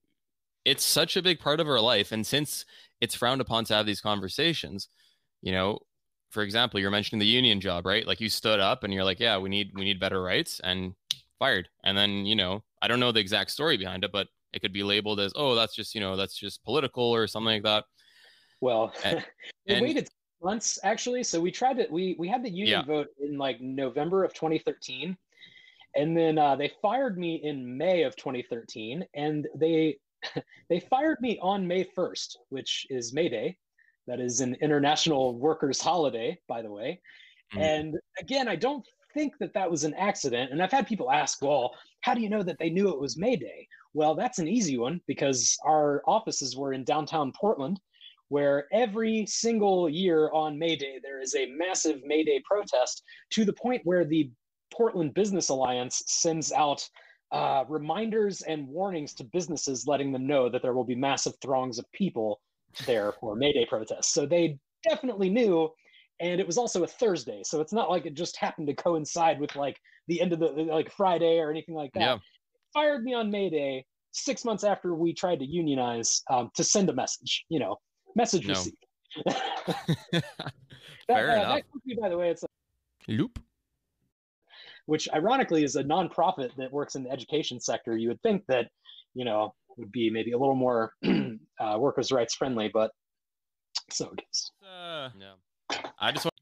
Speaker 1: it's such a big part of our life. And since it's frowned upon to have these conversations, you know, for example, you're mentioning the union job, right? Like you stood up and you're like, yeah, we need we need better rights and fired. And then, you know, I don't know the exact story behind it, but it could be labeled as, oh, that's just, you know, that's just political or something like that.
Speaker 3: Well, [LAUGHS] and, we waited months actually. So we tried to we we had the union yeah. vote in like November of 2013. And then uh, they fired me in May of 2013, and they they fired me on May 1st, which is May Day. That is an international workers' holiday, by the way. Mm. And again, I don't think that that was an accident. And I've had people ask, well, how do you know that they knew it was May Day? Well, that's an easy one because our offices were in downtown Portland, where every single year on May Day, there is a massive May Day protest to the point where the Portland Business Alliance sends out uh, reminders and warnings to businesses letting them know that there will be massive throngs of people there for May Day protests. So they definitely knew. And it was also a Thursday. So it's not like it just happened to coincide with like the end of the like Friday or anything like that. Yeah. Fired me on May Day six months after we tried to unionize um, to send a message, you know, message no. received. [LAUGHS] [LAUGHS] that,
Speaker 1: Fair uh, enough. That
Speaker 3: company, by the way, it's a
Speaker 1: loop
Speaker 3: which ironically is a nonprofit that works in the education sector. You would think that, you know, would be maybe a little more [CLEARS THROAT] uh, workers' rights friendly, but so it is. Uh,
Speaker 1: yeah. I just want.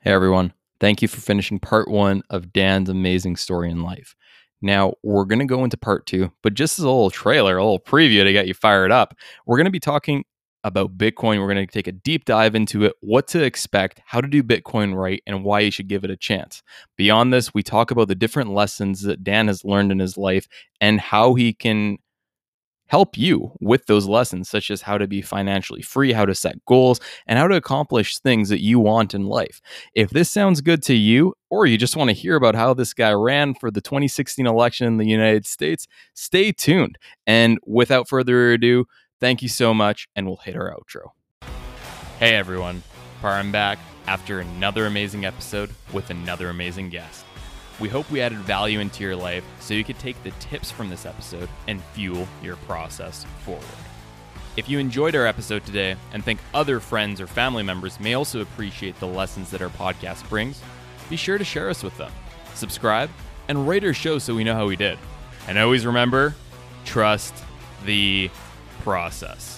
Speaker 1: Hey everyone! Thank you for finishing part one of Dan's amazing story in life. Now we're going to go into part two, but just as a little trailer, a little preview to get you fired up, we're going to be talking about Bitcoin. We're going to take a deep dive into it, what to expect, how to do Bitcoin right, and why you should give it a chance. Beyond this, we talk about the different lessons that Dan has learned in his life and how he can help you with those lessons, such as how to be financially free, how to set goals, and how to accomplish things that you want in life. If this sounds good to you, or you just want to hear about how this guy ran for the 2016 election in the United States, stay tuned. And without further ado, Thank you so much, and we'll hit our outro. Hey everyone, Parham back after another amazing episode with another amazing guest. We hope we added value into your life so you could take the tips from this episode and fuel your process forward. If you enjoyed our episode today and think other friends or family members may also appreciate the lessons that our podcast brings, be sure to share us with them. Subscribe and rate our show so we know how we did. And always remember trust the process.